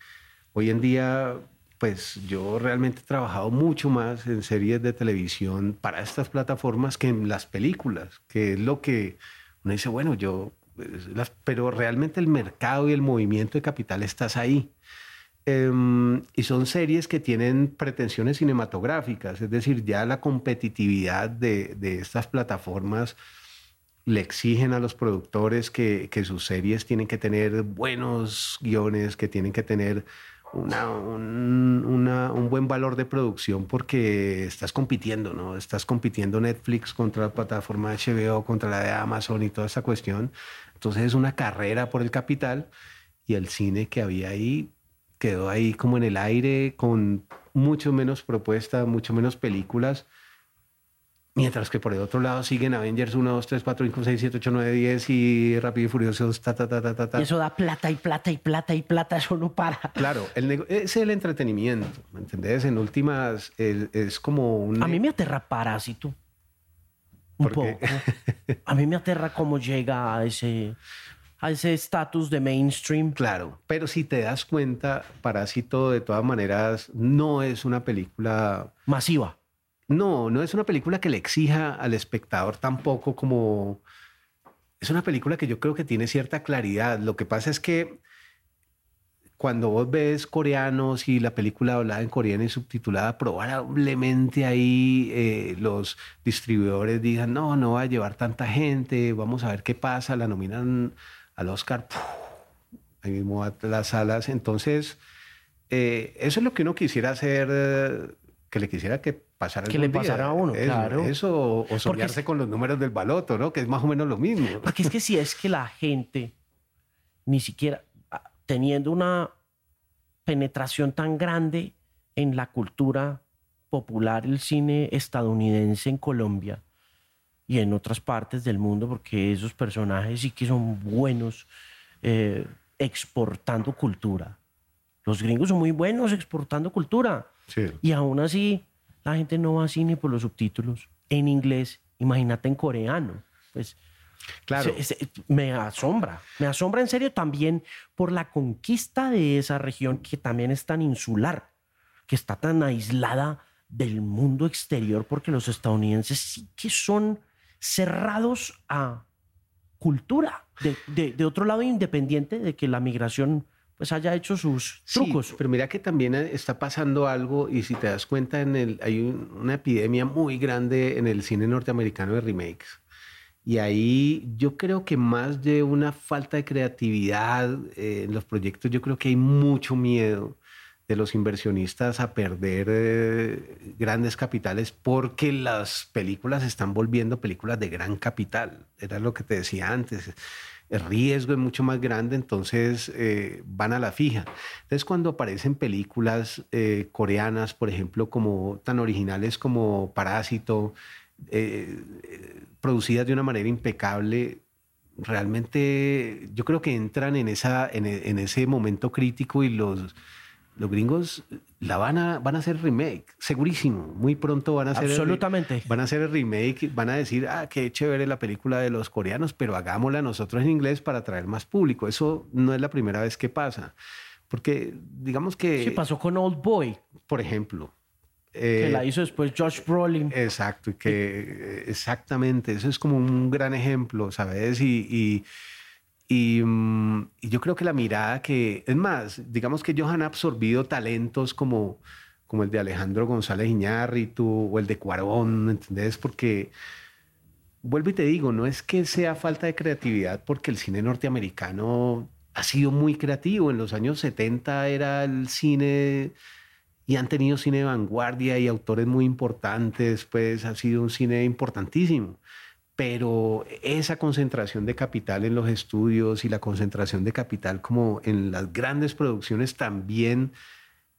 hoy en día pues yo realmente he trabajado mucho más en series de televisión para estas plataformas que en las películas, que es lo que uno dice, bueno, yo, pues, pero realmente el mercado y el movimiento de capital estás ahí. Em, y son series que tienen pretensiones cinematográficas, es decir, ya la competitividad de, de estas plataformas le exigen a los productores que, que, sus series tienen que tener buenos guiones, que tienen que tener una, un, buen valor de producción porque estás compitiendo, ¿no? Estás compitiendo Netflix contra la plataforma HBO, contra la de Amazon y toda esa cuestión. Entonces es una carrera por el capital y el cine que había ahí quedó ahí como en el aire con mucho menos propuesta, mucho menos películas Mientras que por el otro lado siguen Avengers 1, 2, 3, 4, 5, 6, 7, 8, 9, 10 y Rápido y Furioso, ta, ta, ta, ta, ta. Y eso da plata y plata y plata y plata, eso no para. Claro, el es el entretenimiento, ¿me entendés? En últimas, es como un... A mí me aterra Parásito. Un poco. A mí me aterra cómo llega a ese a ese estatus de mainstream. Claro, pero si te das cuenta, Parásito de todas maneras no es una película masiva. No, no es una película que le exija al espectador tampoco como... Es una película que yo creo que tiene cierta claridad. Lo que pasa es que cuando vos ves coreanos y la película hablada en coreano y subtitulada, probablemente ahí eh, los distribuidores digan, no, no va a llevar tanta gente, vamos a ver qué pasa, la nominan al Oscar, ahí mismo a las salas. Entonces, eh, eso es lo que uno quisiera hacer, eh, que le quisiera que que le pasara a uno, eso, claro. Eso, o soñarse con los números del baloto, ¿no? Que es más o menos lo mismo. Porque es que si es que la gente, ni siquiera ah, teniendo una penetración tan grande en la cultura popular, el cine estadounidense en Colombia y en otras partes del mundo, porque esos personajes sí que son buenos eh, exportando cultura. Los gringos son muy buenos exportando cultura. Sí. Y aún así la gente no va a cine por los subtítulos en inglés, imagínate en coreano. Pues Claro. me asombra, me asombra en serio también por la conquista de esa región que también es tan insular, que está tan aislada del mundo exterior, porque los estadounidenses sí que son cerrados a cultura, de, de otro lado independiente de que la migración pues haya hecho sus trucos. pero mira que también está pasando algo y si te das cuenta en el, hay una epidemia muy grande en el cine norteamericano de remakes. Y ahí yo creo que más de una falta de creatividad eh, en los proyectos, yo creo que hay mucho miedo de los inversionistas a perder eh, grandes capitales porque las películas están volviendo películas de gran capital. Era lo que te decía antes el riesgo es mucho más grande, entonces eh, van a la fija. Entonces cuando aparecen películas eh, coreanas, por ejemplo, como tan originales como Parásito, eh, producidas de una manera impecable, realmente yo creo que entran en, esa, en ese momento crítico y los los gringos la van a, van a hacer remake, segurísimo. Muy pronto van a hacer. Absolutamente. van a hacer el remake, van a decir, ah, qué chévere la película de los coreanos, pero hagámosla nosotros en inglés para atraer más público. Eso no es la primera vez que pasa. Porque digamos que. Sí, pasó con Old Boy. Por ejemplo. que la eh, hizo después Josh Brolin. Exacto, que exactamente, eso es como un gran ejemplo, ¿sabes? y y, yo creo que la mirada que, es más, digamos que ellos han absorbido talentos como, como el de Alejandro González Iñárritu o el de Cuarón, ¿entendés? Porque vuelvo y te digo, no es que sea falta de creatividad, porque el cine norteamericano ha sido muy creativo. En los años 70 era el cine y han tenido cine de vanguardia y autores muy importantes, pues ha sido un cine importantísimo. Pero esa concentración de capital en los estudios y la concentración de capital como en las grandes producciones también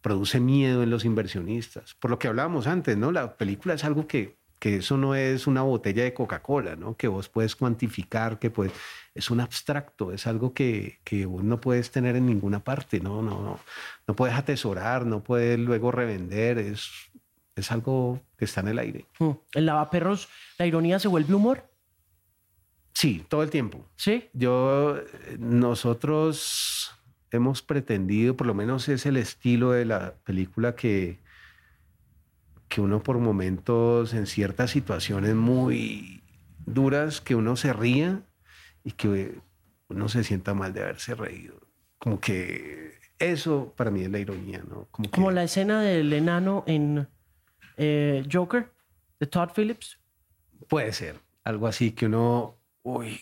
produce miedo en los inversionistas. Por lo que hablábamos antes, ¿no? La película es algo que que eso no es una botella de Coca-Cola, ¿no? Que vos puedes cuantificar, que pues es un abstracto, es algo que, que vos no puedes tener en ninguna parte, ¿no? No, no, no puedes atesorar, no puedes luego revender, es, es algo que está en el aire. Hmm. ¿En Lavaperros la ironía se vuelve humor? Sí, todo el tiempo. ¿Sí? Yo, nosotros hemos pretendido, por lo menos es el estilo de la película que que uno por momentos en ciertas situaciones muy duras, que uno se ría y que uno se sienta mal de haberse reído. Como que eso para mí es la ironía, ¿no? Como, la escena del enano en eh, Joker, de Todd Phillips. Puede ser, algo así que uno, uy,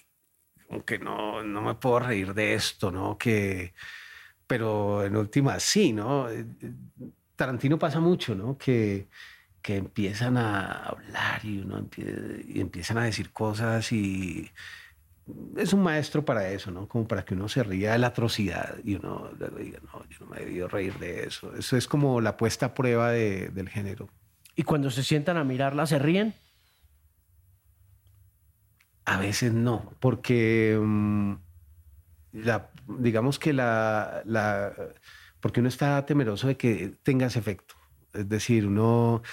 como que no, no me puedo reír de esto, ¿no? Que, pero en última sí, ¿no? Tarantino pasa mucho, ¿no? Que que empiezan a hablar y, uno y empiezan a decir cosas y es un maestro para eso, ¿no? Como para que uno se ría de la atrocidad y uno diga, no, yo no me he debido reír de eso. Eso es como la puesta a prueba de, del género. ¿Y cuando se sientan a mirarla, se ríen? A veces no, porque mm, la, digamos que la, la, porque uno está temeroso de que tenga ese efecto. Es decir, uno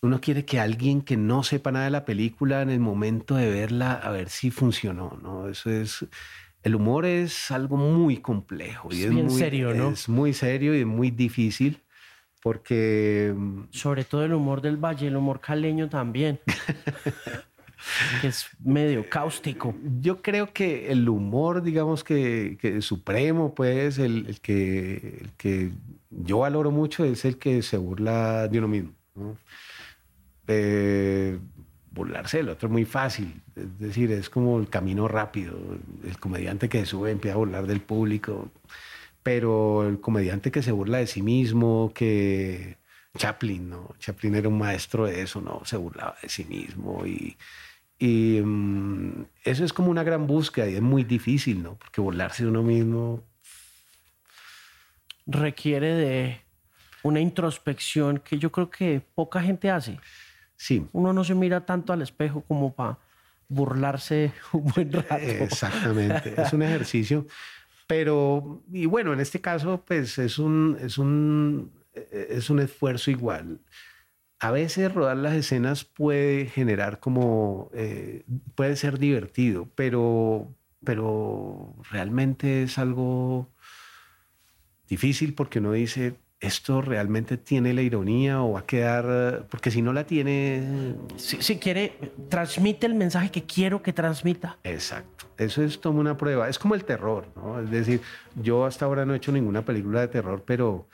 uno quiere que alguien que no sepa nada de la película en el momento de verla, a ver si funcionó, ¿no? Eso es... El humor es algo muy complejo. Y es, muy, serio, ¿no? Es muy serio y muy difícil porque... Mm, Sobre todo el humor del valle, el humor caleño también. que es medio cáustico. Yo creo que el humor, digamos que, que supremo, pues, el, el, que, el que yo valoro mucho es el que se burla de uno mismo. ¿no? eh, burlarse del otro es muy fácil. Es decir, es como el camino rápido. El comediante que sube empieza a burlar del público. Pero el comediante que se burla de sí mismo, que Chaplin, ¿no? Chaplin era un maestro de eso, ¿no? Se burlaba de sí mismo y, y mm, eso es como una gran búsqueda y es muy difícil, ¿no? Porque burlarse de uno mismo requiere de una introspección que yo creo que poca gente hace. Sí. Uno no se mira tanto al espejo como para burlarse un buen rato. Exactamente, es un ejercicio. Pero, y bueno, en este caso, pues es un, es un, es un esfuerzo igual. A veces rodar las escenas puede generar como, eh, puede ser divertido, pero, pero realmente es algo difícil porque uno dice, esto realmente tiene la ironía o va a quedar, porque si no la tiene... Si, quiere, transmite el mensaje que quiero que transmita. Exacto, eso es como una prueba, es como el terror, ¿no? Es decir, yo hasta ahora no he hecho ninguna película de terror, pero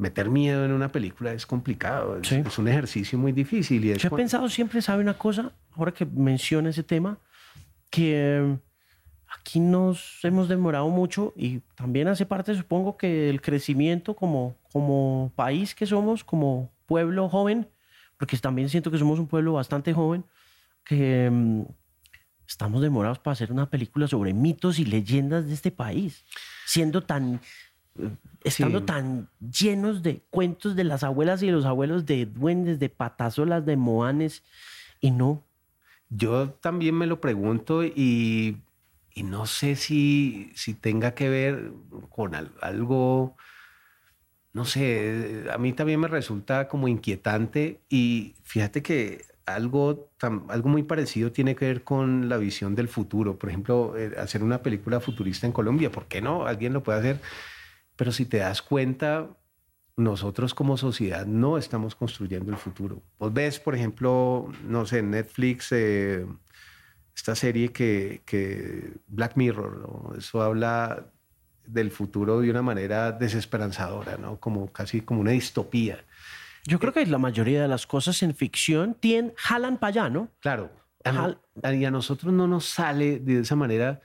meter miedo en una película es complicado, es, un ejercicio muy difícil. Y yo he pensado siempre, ¿sabe una cosa? Ahora que menciona ese tema, que aquí nos hemos demorado mucho y también hace parte, supongo, que el crecimiento como, como país que somos, como pueblo joven, porque también siento que somos un pueblo bastante joven, que mm, estamos demorados para hacer una película sobre mitos y leyendas de este país, siendo tan, estando tan llenos de cuentos de las abuelas y los abuelos, de duendes, de patasolas, de moanes, y no. Yo también me lo pregunto y y no sé si, si tenga que ver con algo, no sé, a mí también me resulta como inquietante y fíjate que algo, algo muy parecido tiene que ver con la visión del futuro. Por ejemplo, eh, hacer una película futurista en Colombia, ¿por qué no? Alguien lo puede hacer. Pero si te das cuenta, nosotros como sociedad no estamos construyendo el futuro. Vos ves, por ejemplo, no sé, Netflix, eh, esta serie que, que Black Mirror, eso habla del futuro de una manera desesperanzadora, ¿no? Como casi como una distopía. Yo creo que la mayoría de las cosas en ficción tienen, jalan para allá, ¿no? Claro. y a nosotros no nos sale de esa manera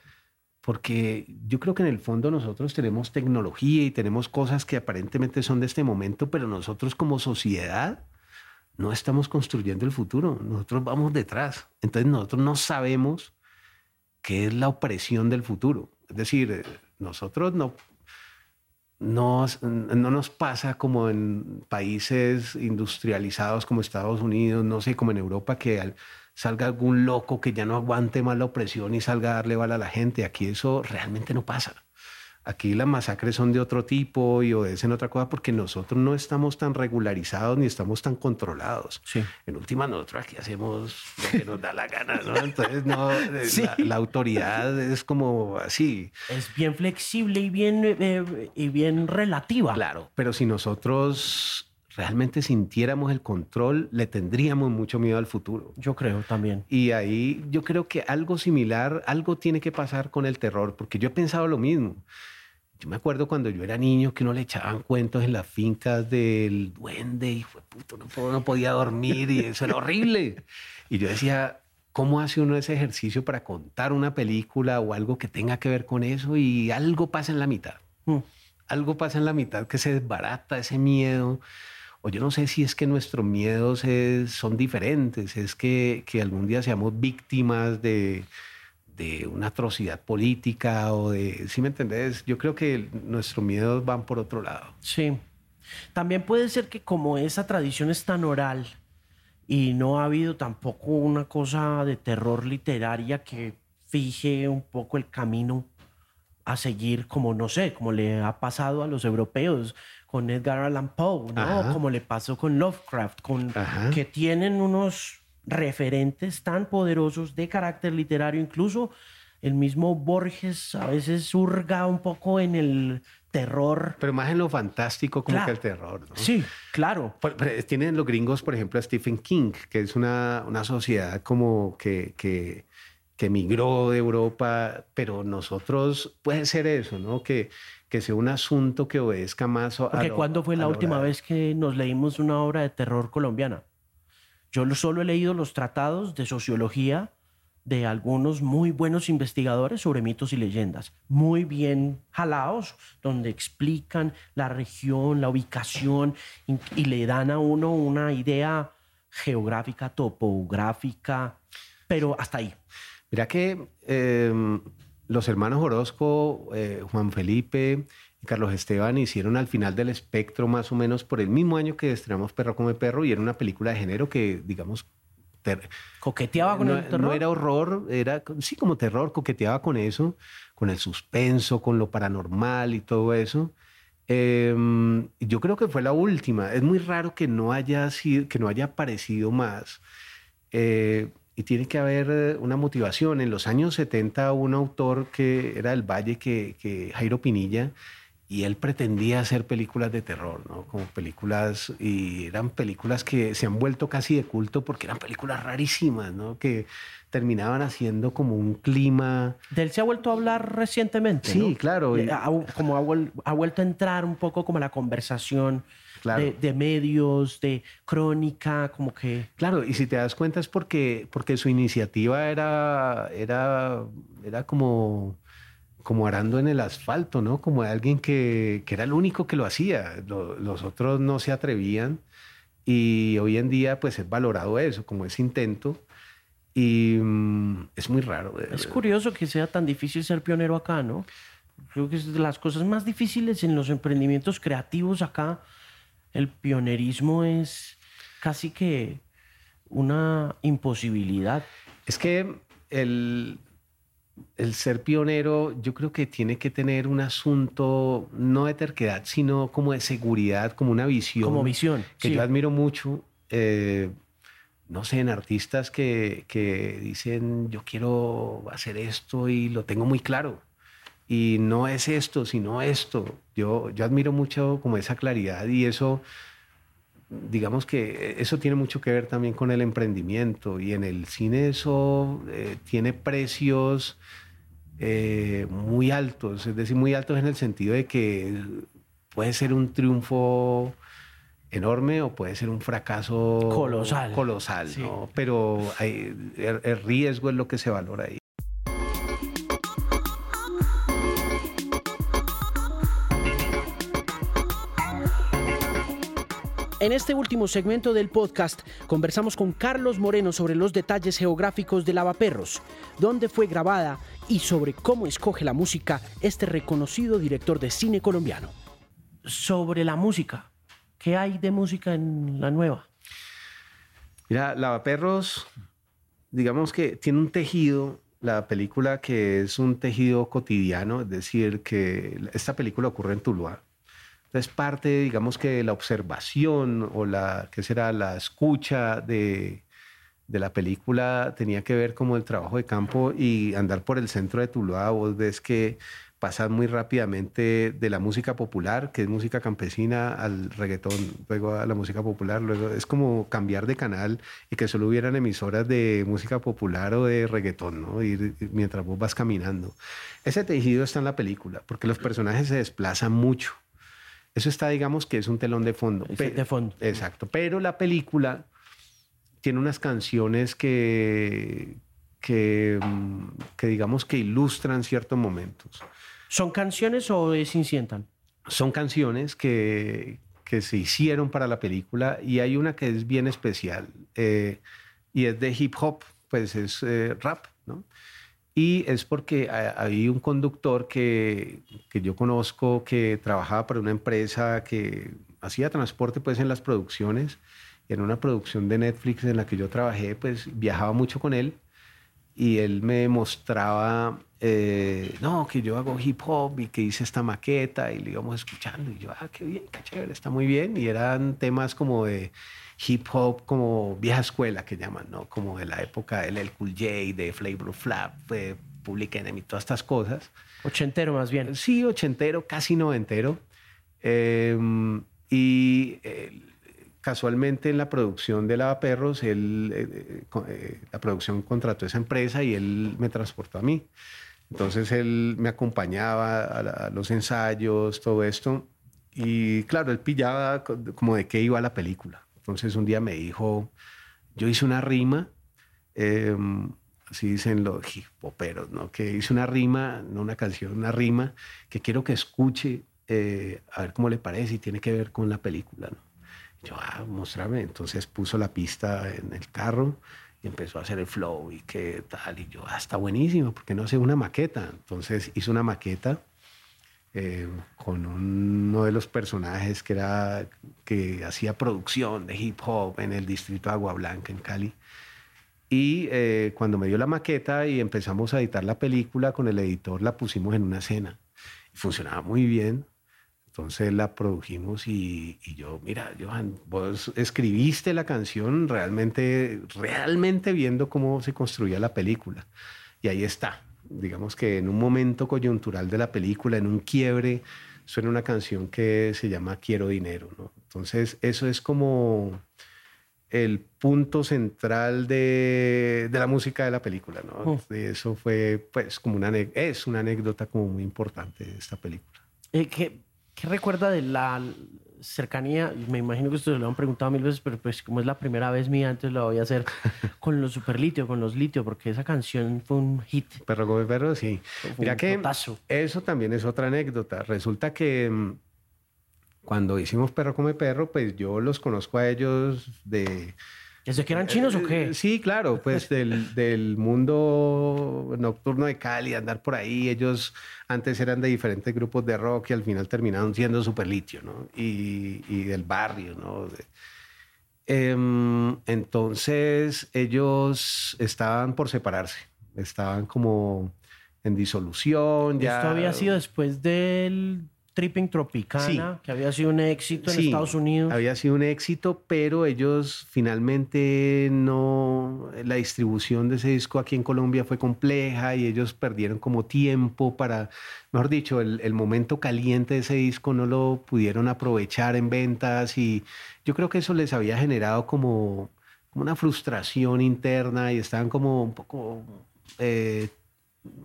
porque yo creo que en el fondo nosotros tenemos tecnología y tenemos cosas que aparentemente son de este momento, pero nosotros como sociedad no estamos construyendo el futuro, nosotros vamos detrás. Entonces nosotros no sabemos qué es la opresión del futuro. Es decir, nosotros no, no, no nos pasa como en países industrializados como Estados Unidos, no sé, como en Europa, que al, salga algún loco que ya no aguante más la opresión y salga a darle bala a la gente. Aquí eso realmente no pasa. Aquí las masacres son de otro tipo y obedecen otra cosa porque nosotros no estamos tan regularizados ni estamos tan controlados. Sí. En última, nosotros aquí hacemos lo que nos da la gana, ¿no? Entonces, no, eh, la, autoridad es como así. Es bien flexible y bien, eh, y bien relativa. Claro, pero si nosotros realmente sintiéramos el control, le tendríamos mucho miedo al futuro. Yo creo también. Y ahí yo creo que algo similar, algo tiene que pasar con el terror, porque yo he pensado lo mismo. Yo me acuerdo cuando yo era niño que uno le echaban cuentos en las fincas del duende y fue puto, no, no podía dormir y eso era horrible. Y yo decía, ¿cómo hace uno ese ejercicio para contar una película o algo que tenga que ver con eso? Y algo pasa en la mitad. Mm. Algo pasa en la mitad que se desbarata ese miedo o yo no sé si es que nuestros miedos son diferentes, es que, que, algún día seamos víctimas de, de, una atrocidad política o de, ¿sí me entendés? Yo creo que nuestros miedos van por otro lado. Sí. También puede ser que como esa tradición es tan oral y no ha habido tampoco una cosa de terror literaria que fije un poco el camino a seguir como, no sé, como le ha pasado a los europeos con Edgar Allan Poe, ¿no? Como le pasó con Lovecraft, con, que tienen unos referentes tan poderosos de carácter literario, incluso el mismo Borges a veces surga un poco en el terror. Pero más en lo fantástico como que el terror, ¿no? Sí, claro. tienen los gringos, por ejemplo, a Stephen King, que es una, una sociedad como que, que, que emigró de Europa, pero nosotros puede ser eso, ¿no? Que que sea un asunto que obedezca más a... Porque ¿cuándo fue la última vez que nos leímos una obra de terror colombiana? Yo solo he leído los tratados de sociología de algunos muy buenos investigadores sobre mitos y leyendas, muy bien jalados, donde explican la región, la ubicación y, le dan a uno una idea geográfica, topográfica, pero hasta ahí. Mira que em, los hermanos Orozco, eh, Juan Felipe y Carlos Esteban hicieron al final del espectro más o menos por el mismo año que estrenamos Perro come Perro y era una película de género que, digamos, coqueteaba con el terror. No era horror, era sí como terror, coqueteaba con eso, con el suspenso, con lo paranormal y todo eso. Em, yo creo que fue la última. Es muy raro que no haya sido, que no haya aparecido más. Eh, y tiene que haber eh, una motivación. En los años 70 un autor que era del Valle, que, que Jairo Pinilla, y él pretendía hacer películas de terror, ¿no? Como películas, y eran películas que se han vuelto casi de culto porque eran películas rarísimas, ¿no? Que terminaban haciendo como un clima... De él se ha vuelto a hablar recientemente, Sí, claro. como ha, vuelto a entrar un poco como la conversación de, medios, de crónica, como que... Claro, y si te das cuenta es porque, porque su iniciativa era, era, era como, como arando en el asfalto, ¿no? Como alguien que, que era el único que lo hacía. los otros no se atrevían y hoy en día pues es valorado eso, como ese intento. Y mm, es muy raro. Es curioso que sea tan difícil ser pionero acá, ¿no? Creo que es de las cosas más difíciles en los emprendimientos creativos acá el pionerismo es casi que una imposibilidad. Es que el, el ser pionero yo creo que tiene que tener un asunto no de terquedad, sino como de seguridad, como una visión. Como visión. Que yo admiro mucho. Eh, no sé, en artistas que, que, dicen yo quiero hacer esto y lo tengo muy claro. Y no es esto, sino esto. Yo, yo admiro mucho como esa claridad y eso, digamos que eso tiene mucho que ver también con el emprendimiento. Y en el cine eso eh, tiene precios eh, muy altos, es decir, muy altos en el sentido de que puede ser un triunfo enorme o puede ser un fracaso colosal. Colosal, ¿no? Pero el, el riesgo es lo que se valora ahí. En este último segmento del podcast conversamos con Carlos Moreno sobre los detalles geográficos de Lavaperros, dónde fue grabada y sobre cómo escoge la música este reconocido director de cine colombiano. Sobre la música, ¿qué hay de música en la nueva? Mira, Lavaperros, digamos que tiene un tejido, la película que es un tejido cotidiano, es decir, que esta película ocurre en Tuluá es parte, digamos que la observación o la, ¿qué será? La escucha de, de la película tenía que ver como el trabajo de campo y andar por el centro de Tuluá. Vos ves que pasas muy rápidamente de la música popular, que es música campesina, al reggaetón, luego a la música popular, luego es como cambiar de canal y que solo hubieran emisoras de música popular o de reggaetón, ¿no? Mientras vos vas caminando. Ese tejido está en la película, porque los personajes se desplazan mucho. Eso está, digamos, que es un telón de fondo. de fondo. Exacto. Pero la película tiene unas canciones que, que, mm, que digamos, que ilustran ciertos momentos. ¿Son canciones o se incientan? Son canciones que, que se hicieron para la película y hay una que es bien especial eh, y es de hip hop, pues es eh, rap. Y es porque hay un conductor que, que, yo conozco que trabajaba para una empresa que hacía transporte pues en las producciones. En una producción de Netflix en la que yo trabajé, pues viajaba mucho con él y él me mostraba, eh, no, que yo hago hip hop y que hice esta maqueta y le íbamos escuchando y yo, ah, qué bien, qué chévere, está muy bien. Y eran temas como de hip hop como vieja escuela que llaman, ¿no? Como de la época del El Cool J, de Flavor Flap, de Public Enemy, todas estas cosas. Ochentero más bien. Sí, ochentero, casi noventero. Em, y eh, casualmente en la producción de Lavaperros, él, eh, eh, la producción contrató esa empresa y él me transportó a mí. Entonces él me acompañaba a los ensayos, todo esto. Y claro, él pillaba como de qué iba la película. Entonces un día me dijo, yo hice una rima, em, así dicen los hipoperos, ¿no? Que hice una rima, no una canción, una rima que quiero que escuche, eh, a ver cómo le parece y tiene que ver con la película, ¿no? yo, ah, mostrame. Entonces puso la pista en el carro y empezó a hacer el flow y qué tal. Y yo, ah, está buenísimo, porque no hace una maqueta? Entonces hizo una maqueta eh, con uno de los personajes que, era, que hacía producción de hip hop en el distrito de Agua Blanca, en Cali. Y eh, cuando me dio la maqueta y empezamos a editar la película con el editor, la pusimos en una escena. Y funcionaba muy bien. Entonces la produjimos y, y, yo, mira, Johan, vos escribiste la canción realmente, realmente viendo cómo se construía la película. Y ahí está digamos que en un momento coyuntural de la película, en un quiebre, suena una canción que se llama Quiero Dinero, ¿no? Entonces, eso es como el punto central de, de la música de la película, ¿no? Oh. Eso fue, pues, como una, es una anécdota como muy importante de esta película. Eh, ¿qué, ¿Qué recuerda de la cercanía, me imagino que ustedes lo han preguntado mil veces, pero pues como es la primera vez mía, entonces lo voy a hacer con los Superlitio, con los Litio, porque esa canción fue un hit. Perro come perro, sí. Mira que eso también es otra anécdota. Resulta que mm, cuando hicimos Perro come perro, pues yo los conozco a ellos de ¿Desde que eran chinos o qué? Eh, sí, claro, pues del, del, mundo nocturno de Cali, andar por ahí. Ellos antes eran de diferentes grupos de rock y al final terminaron siendo super litio, ¿no? Y, y del barrio, ¿no? Em, entonces ellos estaban por separarse, estaban como en disolución. Ya... Esto había sido después del Tripping Tropicana, que había sido un éxito en Estados Unidos. Había sido un éxito, pero ellos finalmente no. La distribución de ese disco aquí en Colombia fue compleja y ellos perdieron como tiempo para. Mejor dicho, el, momento caliente de ese disco no lo pudieron aprovechar en ventas y yo creo que eso les había generado como, como una frustración interna y estaban como un poco. Eh,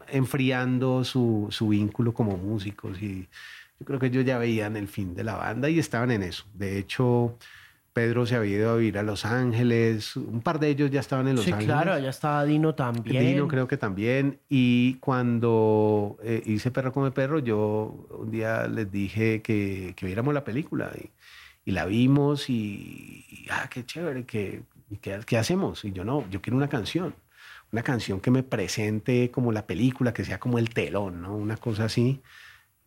enfriando su, su vínculo como músicos y yo creo que ellos ya veían el fin de la banda y estaban en eso. De hecho, Pedro se había ido a vivir a Los Ángeles, un par de ellos ya estaban en Los sí, Ángeles. claro, allá estaba Dino también. Dino creo que también. Y cuando eh, hice Perro come Perro, yo un día les dije que, que viéramos la película y, y la vimos y, y, ah, qué chévere, que, ¿qué, ¿qué hacemos? Y yo no, yo quiero una canción, una canción que me presente como la película, que sea como el telón, ¿no? Una cosa así.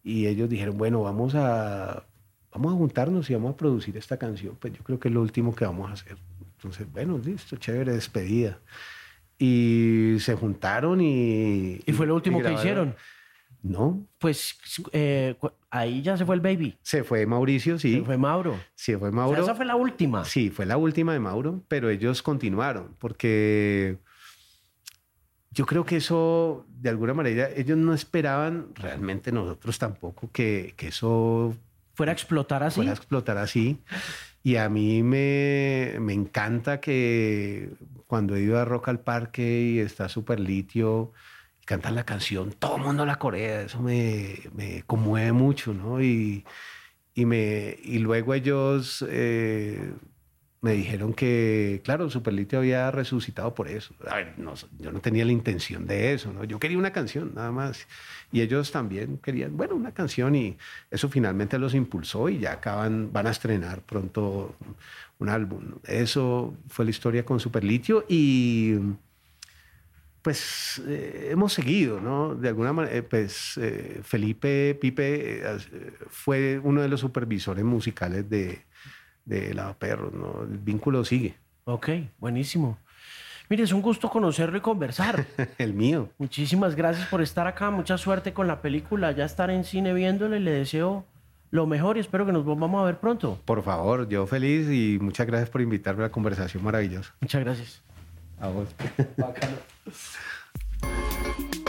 Y ellos dijeron, bueno, vamos a, vamos a juntarnos y vamos a producir esta canción. Pues yo creo que es lo último que vamos a hacer. Entonces, bueno, listo, chévere, despedida. Y se juntaron y... ¿Y fue lo último que hicieron? No, Pues eh, ahí ya se fue el baby. se fue Mauricio, sí. Se fue Mauro. Sí, fue O sea, Mauro. esa fue la última. Sí, fue la última de Mauro, pero ellos continuaron porque yo creo que eso, de alguna manera, ellos no esperaban, realmente nosotros tampoco, que, que eso Fuera a explotar así. fuera a explotar así. Y a mí me, me encanta que cuando he ido a Rock al Parque y está Super Litio y cantan la canción, todo el mundo la corea, eso me, me conmueve mucho, ¿no? Y, y, me, y luego ellos eh, me dijeron que, claro, Super Litio había resucitado por eso. A ver, no, yo no tenía la intención de eso, ¿no? Yo quería una canción, nada más. Y ellos también querían, bueno, una canción y eso finalmente los impulsó y ya acaban, van a estrenar pronto un álbum. Eso fue la historia con Superlitio y pues eh, hemos seguido, ¿no? De alguna manera, pues eh, Felipe Pipe eh, fue uno de los supervisores musicales de, de Lava Perros, ¿no? El vínculo sigue. Ok, buenísimo. Mire, es un gusto conocerlo y conversar. El mío. Muchísimas gracias por estar acá. Mucha suerte con la película. Ya estar en cine viéndole. Le deseo lo mejor y espero que nos volvamos a ver pronto. Por favor, yo feliz y muchas gracias por invitarme a la conversación maravillosa. Muchas gracias. A vos. Bacano.